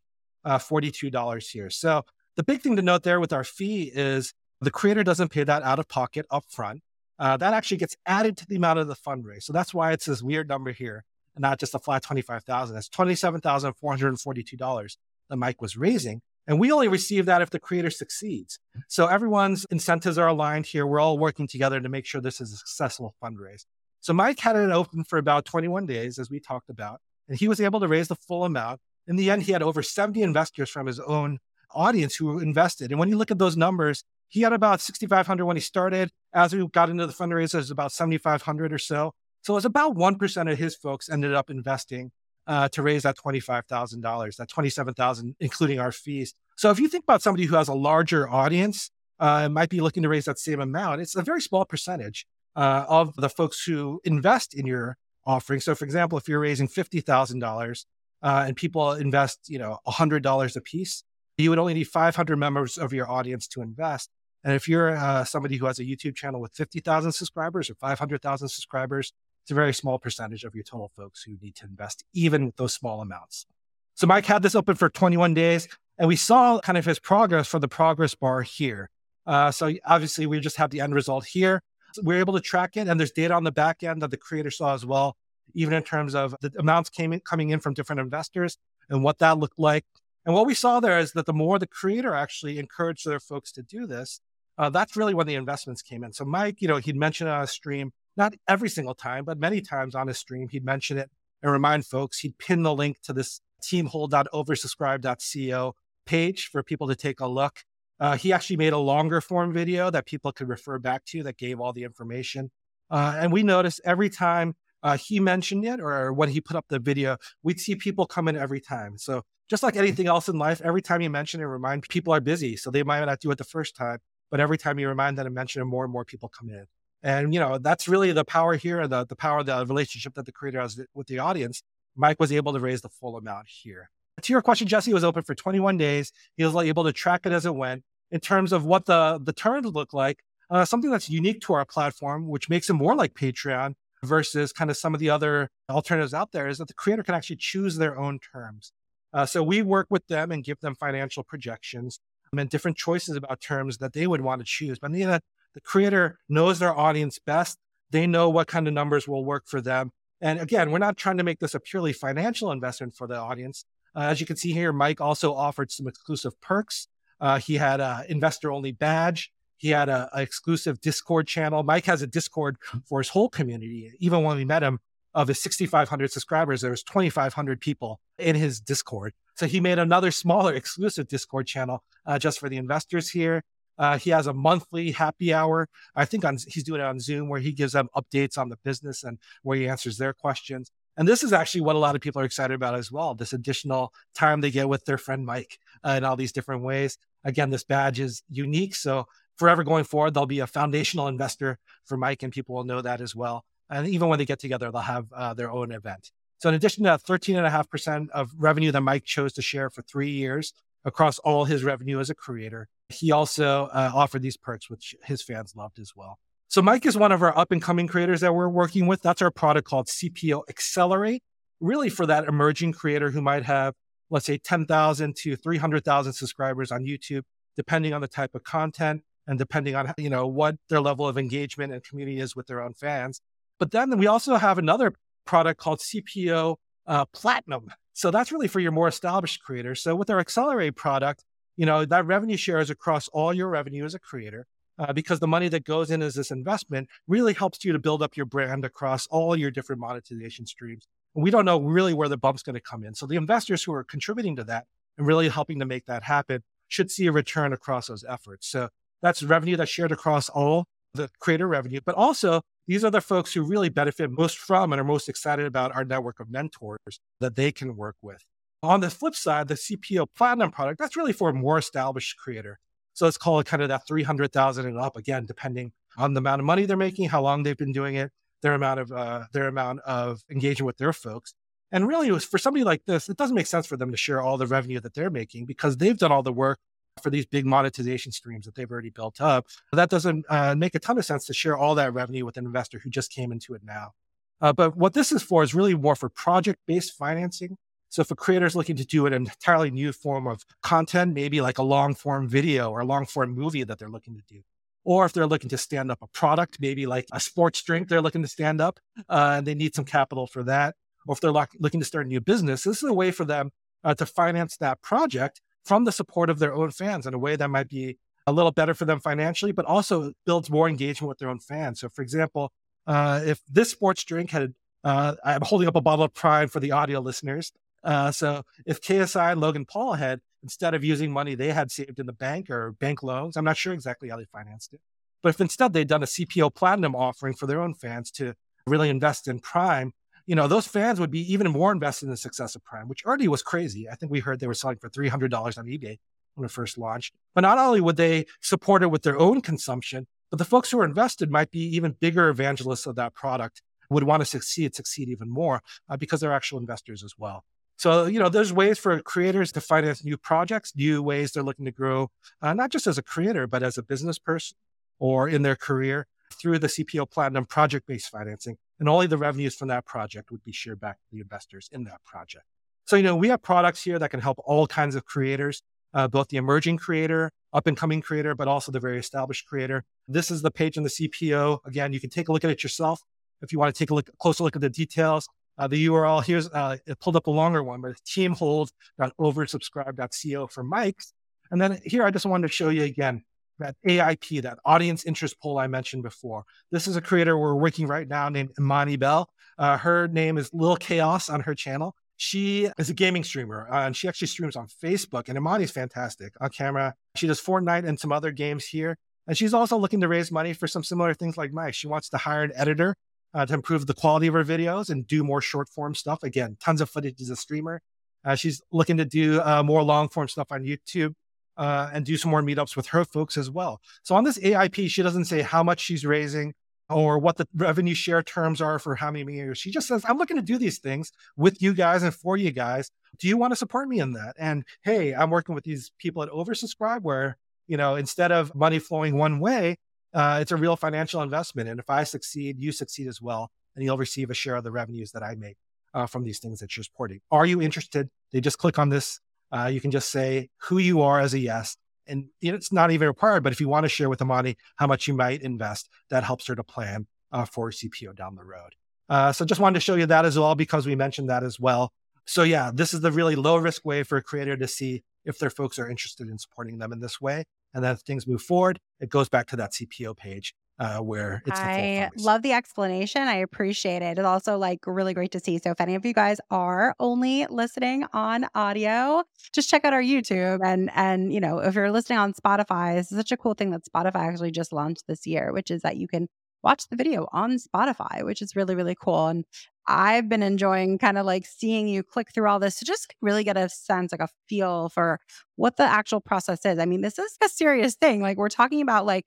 uh, here. So the big thing to note there with our fee is the creator doesn't pay that out of pocket upfront. Uh, that actually gets added to the amount of the fundraise. So that's why it's this weird number here and not just a flat 25,000. That's $27,442 that Mike was raising. And we only receive that if the creator succeeds. So everyone's incentives are aligned here. We're all working together to make sure this is a successful fundraise. So Mike had it open for about 21 days, as we talked about, and he was able to raise the full amount. In the end, he had over 70 investors from his own audience who invested. And when you look at those numbers, he had about 6,500 when he started. As we got into the fundraiser, it was about 7,500 or so. So it was about 1% of his folks ended up investing uh, to raise that $25,000, that $27,000, including our fees. So if you think about somebody who has a larger audience, uh, might be looking to raise that same amount. It's a very small percentage uh, of the folks who invest in your offering. So, for example, if you're raising fifty thousand uh, dollars and people invest, you know, hundred dollars a piece, you would only need 500 members of your audience to invest. And if you're uh, somebody who has a YouTube channel with 50,000 subscribers or 500,000 subscribers, it's a very small percentage of your total folks who need to invest, even with those small amounts. So Mike had this open for 21 days, and we saw kind of his progress for the progress bar here. Uh, so obviously, we just have the end result here. We're able to track it, and there's data on the back end that the creator saw as well, even in terms of the amounts came in, coming in from different investors and what that looked like. And what we saw there is that the more the creator actually encouraged their folks to do this, uh, that's really when the investments came in. So Mike, you know, he'd mention on a stream, not every single time, but many times on his stream, he'd mention it and remind folks. He'd pin the link to this teamhold.oversubscribe.co page for people to take a look. Uh, he actually made a longer form video that people could refer back to that gave all the information. Uh, and we noticed every time uh, he mentioned it or when he put up the video, we'd see people come in every time. So just like anything else in life, every time you mention it, remind people are busy. So they might not do it the first time, but every time you remind them and mention it, more and more people come in. And, you know, that's really the power here, and the, the power of the relationship that the creator has with the audience. Mike was able to raise the full amount here. To your question, Jessy was open for 21 days. He was able to track it as it went. In terms of what the, the terms look like, uh, something that's unique to our platform, which makes it more like Patreon versus kind of some of the other alternatives out there, is that the creator can actually choose their own terms. Uh, so we work with them and give them financial projections and different choices about terms that they would want to choose. But the, the creator knows their audience best. They know what kind of numbers will work for them. And again, we're not trying to make this a purely financial investment for the audience. Uh, as you can see here, Mike also offered some exclusive perks. Uh, he had an investor only badge. He had an exclusive Discord channel. Mike has a Discord for his whole community. Even when we met him, of his 6,500 subscribers, there was 2,500 people in his Discord. So he made another smaller [laughs] exclusive Discord channel uh, just for the investors here. Uh, he has a monthly happy hour. I think on, he's doing it on Zoom where he gives them updates on the business and where he answers their questions. And this is actually what a lot of people are excited about as well. This additional time they get with their friend Mike uh, in all these different ways. Again, this badge is unique. So forever going forward, they'll be a foundational investor for Mike and people will know that as well. And even when they get together, they'll have uh, their own event. So, in addition to that 13.5% of revenue that Mike chose to share for three years across all his revenue as a creator, he also uh, offered these perks, which his fans loved as well. So, Mike is one of our up and coming creators that we're working with. That's our product called CPO Accelerate, really for that emerging creator who might have, let's say, 10,000 to 300,000 subscribers on YouTube, depending on the type of content and depending on you know what their level of engagement and community is with their own fans but then we also have another product called CPO uh, Platinum. So that's really for your more established creators. So with our Accelerate product, you know, that revenue share is across all your revenue as a creator. Uh, because the money that goes in as this investment really helps you to build up your brand across all your different monetization streams we don't know really where the bump's going to come in. So the investors who are contributing to that and really helping to make that happen should see a return across those efforts. So that's revenue that's shared across all the creator revenue, but also these are the folks who really benefit most from and are most excited about our network of mentors that they can work with. On the flip side, the CPO Platinum product, that's really for a more established creator. So let's call it kind of that 300,000 and up again, depending on the amount of money they're making, how long they've been doing it, their amount of uh, their amount of engagement with their folks. And really, it was for somebody like this, it doesn't make sense for them to share all the revenue that they're making because they've done all the work for these big monetization streams that they've already built up. That doesn't uh, make a ton of sense to share all that revenue with an investor who just came into it now. Uh, but what this is for is really more for project based financing. So if a creator is looking to do an entirely new form of content, maybe like a long form video or a long form movie that they're looking to do, or if they're looking to stand up a product, maybe like a sports drink they're looking to stand up uh, and they need some capital for that, or if they're looking to start a new business, this is a way for them uh, to finance that project from the support of their own fans in a way that might be a little better for them financially, but also builds more engagement with their own fans. So, for example, uh, if this sports drink had, uh, I'm holding up a bottle of Prime for the audio listeners. Uh, so, if KSI and Logan Paul had, instead of using money they had saved in the bank or bank loans, I'm not sure exactly how they financed it, but if instead they'd done a CPO Platinum offering for their own fans to really invest in Prime, you know, those fans would be even more invested in the success of Prime, which already was crazy. I think we heard they were selling for $300 on eBay when it first launched. But not only would they support it with their own consumption, but the folks who are invested might be even bigger evangelists of that product, would want to succeed, succeed even more uh, because they're actual investors as well. So, you know, there's ways for creators to finance new projects, new ways they're looking to grow, uh, not just as a creator, but as a business person or in their career through the CPO Platinum project based financing and only the revenues from that project would be shared back to the investors in that project. So, you know, we have products here that can help all kinds of creators, uh, both the emerging creator, up and coming creator, but also the very established creator. This is the page on the CPO. Again, you can take a look at it yourself if you want to take a look, closer look at the details. Uh, the URL here's uh, it pulled up a longer one, but it's teamhold.oversubscribe.co for mics. And then here, I just wanted to show you again that AIP, that audience interest poll I mentioned before. This is a creator we're working right now named Imani Bell. Uh, her name is Lil Chaos on her channel. She is a gaming streamer uh, and she actually streams on Facebook. And Imani's fantastic on camera. She does Fortnite and some other games here. And she's also looking to raise money for some similar things like Mike. She wants to hire an editor uh, to improve the quality of her videos and do more short form stuff. Again, tons of footage as a streamer. Uh, she's looking to do uh, more long form stuff on YouTube uh, and do some more meetups with her folks as well. So on this AIP, she doesn't say how much she's raising or what the revenue share terms are for how many years. She just says, I'm looking to do these things with you guys and for you guys. Do you want to support me in that? And hey, I'm working with these people at Oversubscribe where, you know, instead of money flowing one way, uh, it's a real financial investment. And if I succeed, you succeed as well. And you'll receive a share of the revenues that I make uh, from these things that you're supporting. Are you interested? They just click on this uh, you can just say who you are as a yes. And it's not even required, but if you want to share with Imani how much you might invest, that helps her to plan uh, for CPO down the road. Uh, so just wanted to show you that as well because we mentioned that as well. So yeah, this is the really low risk way for a creator to see if their folks are interested in supporting them in this way. And then if things move forward, it goes back to that CPO page uh, where it's I love the explanation. I appreciate it. It's also like really great to see. So if any of you guys are only listening on audio, just check out our YouTube and and you know if you're listening on Spotify, this is such a cool thing that Spotify actually just launched this year, which is that you can watch the video on Spotify, which is really really cool. And I've been enjoying kind of like seeing you click through all this to just really get a sense, like a feel for what the actual process is. I mean, this is a serious thing. Like we're talking about like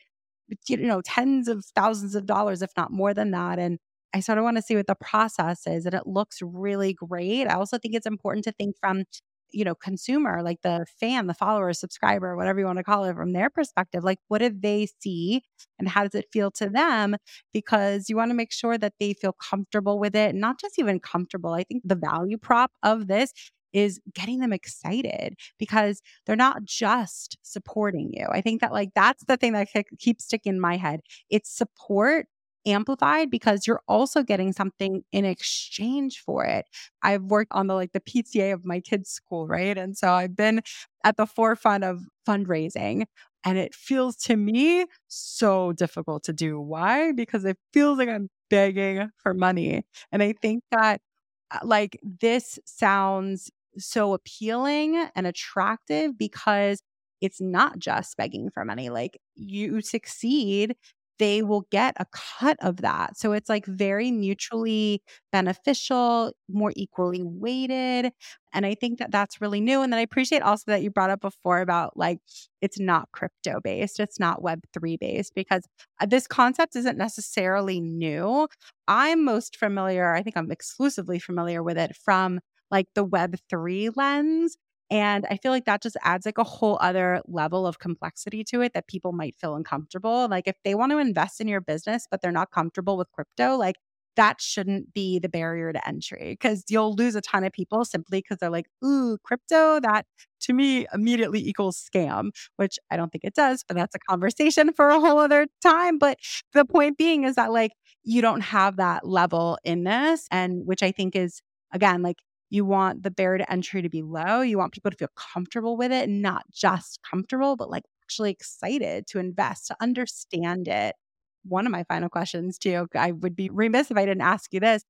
you know, tens of thousands of dollars, if not more than that. And I sort of want to see what the process is. And it looks really great. I also think it's important to think from, you know, consumer, like the fan, the follower, subscriber, whatever you want to call it, from their perspective. Like, what do they see and how does it feel to them? Because you want to make sure that they feel comfortable with it, not just even comfortable. I think the value prop of this is getting them excited because they're not just supporting you. I think that like that's the thing that keeps sticking in my head. It's support amplified because you're also getting something in exchange for it. I've worked on the like the PTA of my kids' school, right? And so I've been at the forefront of fundraising and it feels to me so difficult to do. Why? Because it feels like I'm begging for money. And I think that uh, like this sounds so appealing and attractive because it's not just begging for money. Like you succeed they will get a cut of that. So it's like very mutually beneficial, more equally weighted. And I think that that's really new. And then I appreciate also that you brought up before about like it's not crypto based, it's not Web3 based, because uh, this concept isn't necessarily new. I'm most familiar, I think I'm exclusively familiar with it from like the Web3 lens. And I feel like that just adds like a whole other level of complexity to it that people might feel uncomfortable. Like if they want to invest in your business, but they're not comfortable with crypto, like that shouldn't be the barrier to entry because you'll lose a ton of people simply because they're like, ooh, crypto, that to me immediately equals scam, which I don't think it does, but that's a conversation for a whole other time. But the point being is that like you don't have that level in this, and which I think is again like you want the barrier to entry to be low. You want people to feel comfortable with it, not just comfortable, but like actually excited to invest, to understand it. One of my final questions, too, I would be remiss if I didn't ask you this.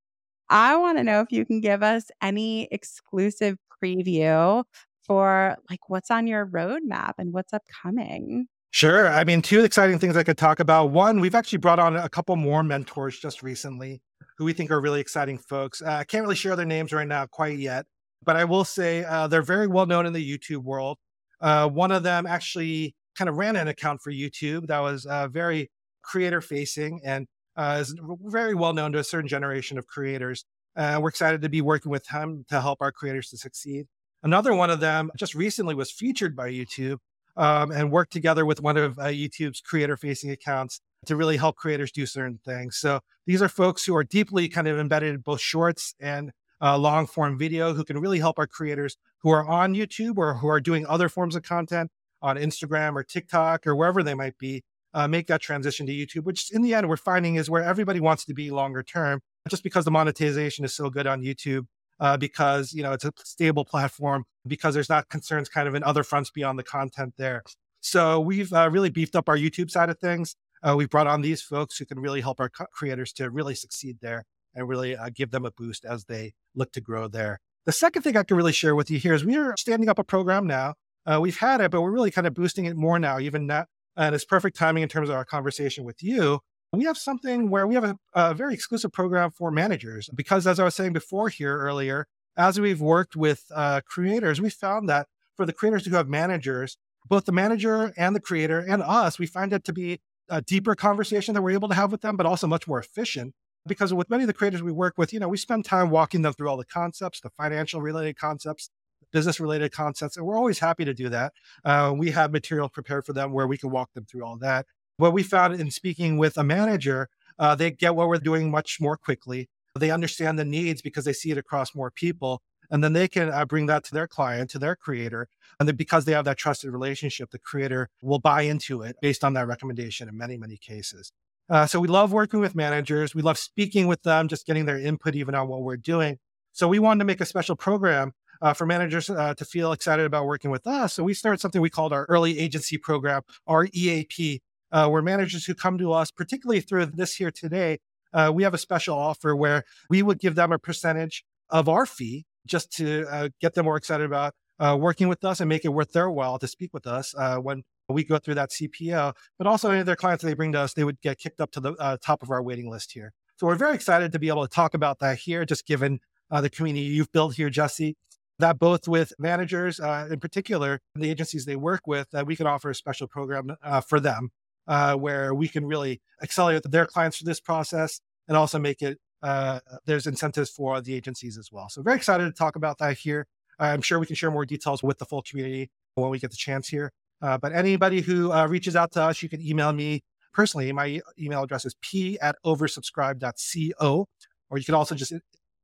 I want to know if you can give us any exclusive preview for like what's on your roadmap and what's upcoming. Sure. I mean, two exciting things I could talk about. One, we've actually brought on a couple more mentors just recently who we think are really exciting folks. Uh, I can't really share their names right now quite yet, but I will say uh, they're very well known in the YouTube world. Uh, one of them actually kind of ran an account for YouTube that was uh, very creator facing and uh, is very well known to a certain generation of creators. Uh, we're excited to be working with him to help our creators to succeed. Another one of them just recently was featured by YouTube um, and worked together with one of YouTube's creator facing accounts to really help creators do certain things. So these are folks who are deeply kind of embedded in both shorts and uh, long form video who can really help our creators who are on YouTube or who are doing other forms of content on Instagram or TikTok or wherever they might be, uh, make that transition to YouTube, which in the end we're finding is where everybody wants to be longer term, just because the monetization is so good on YouTube. Uh, because you know it's a stable platform because there's not concerns kind of in other fronts beyond the content there so we've uh, really beefed up our youtube side of things uh, we've brought on these folks who can really help our creators to really succeed there and really uh, give them a boost as they look to grow there. The second thing I can really share with you here is we are standing up a program now. Uh, we've had it, but we're really kind of boosting it more now, even now. And it's perfect timing in terms of our conversation with you. We have something where we have a, a very exclusive program for managers because, as I was saying before here earlier, as we've worked with uh, creators, we found that for the creators who have managers, both the manager and the creator and us, we find it to be a deeper conversation that we're able to have with them, but also much more efficient. Because with many of the creators we work with, you know, we spend time walking them through all the concepts, the financial related concepts, business related concepts, and we're always happy to do that. Uh, we have material prepared for them where we can walk them through all that. What we found in speaking with a manager, uh, they get what we're doing much more quickly. They understand the needs because they see it across more people and then they can uh, bring that to their client to their creator and then because they have that trusted relationship the creator will buy into it based on that recommendation in many many cases. Uh, so we love working with managers. We love speaking with them just getting their input even on what we're doing. So we wanted to make a special program uh, for managers uh, to feel excited about working with us. So we started something we called our early agency program our eap uh, where managers who come to us particularly through this here today uh, we have a special offer where we would give them a percentage of our fee just to uh, get them more excited about uh, working with us and make it worth their while to speak with us uh, when we go through that CPO. But also, any of their clients that they bring to us, they would get kicked up to the uh, top of our waiting list here. So we're very excited to be able to talk about that here, just given uh, the community you've built here, Jessy. That both with managers, uh, in particular, the agencies they work with, that we can offer a special program for them where we can really accelerate their clients through this process and also make it uh, there's incentives for the agencies as well. So very excited to talk about that here. I'm sure we can share more details with the full community when we get the chance here. Uh, but anybody who uh, reaches out to us, you can email me personally. My email address is p at oversubscribe.co, or you can also just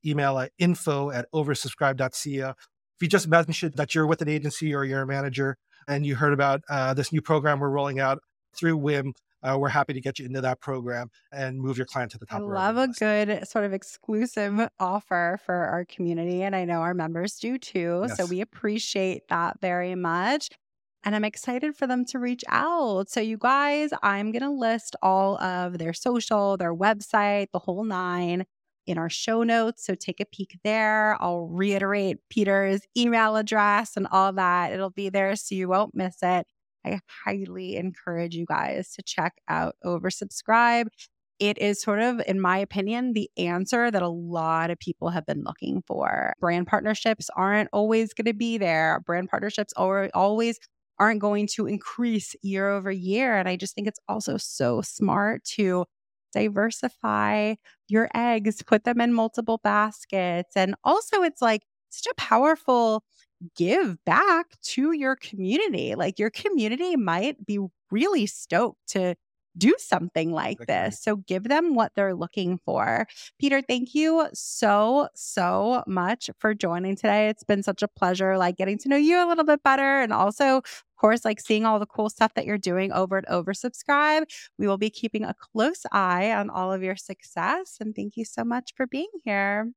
email at info at oversubscribe.co. If you just mention that you're with an agency or you're a manager and you heard about uh, this new program we're rolling out through WIIM, uh, we're happy to get you into that program and move your client to the top. I love a good sort of exclusive [laughs] offer for our community. And I know our members do too. Yes. So we appreciate that very much. And I'm excited for them to reach out. So, you guys, I'm going to list all of their social, their website, the whole nine in our show notes. So take a peek there. I'll reiterate Peter's email address and all that. It'll be there so you won't miss it. I highly encourage you guys to check out Oversubscribe. It is sort of, in my opinion, the answer that a lot of people have been looking for. Brand partnerships aren't always going to be there. Brand partnerships are always aren't going to increase year over year. And I just think it's also so smart to diversify your eggs, put them in multiple baskets. And also, it's like such a powerful give back to your community. Like your community might be really stoked to do something like this. So give them what they're looking for. Peter, thank you so, so much for joining today. It's been such a pleasure, like getting to know you a little bit better and also, of course, like seeing all the cool stuff that you're doing over at Oversubscribe. We will be keeping a close eye on all of your success. And thank you so much for being here.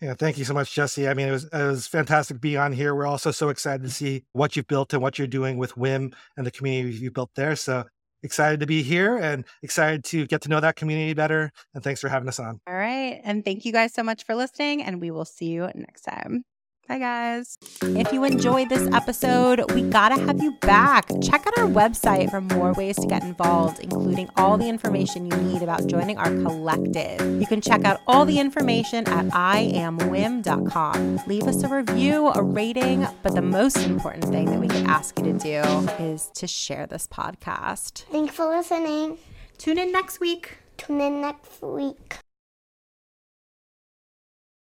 Yeah, thank you so much, Jessy. I mean, it was it was fantastic to be on here. We're also so excited to mm-hmm. see what you've built and what you're doing with WIIM and the community you built there. So excited to be here and excited to get to know that community better. And thanks for having us on. All right. And thank you guys so much for listening. And we will see you next time. Bye, guys. If you enjoyed this episode, we gotta have you back. Check out our website for more ways to get involved, including all the information you need about joining our collective. You can check out all the information at iamwiim.com. Leave us a review, a rating, but the most important thing that we could ask you to do is to share this podcast. Thanks for listening. Tune in next week. Tune in next week.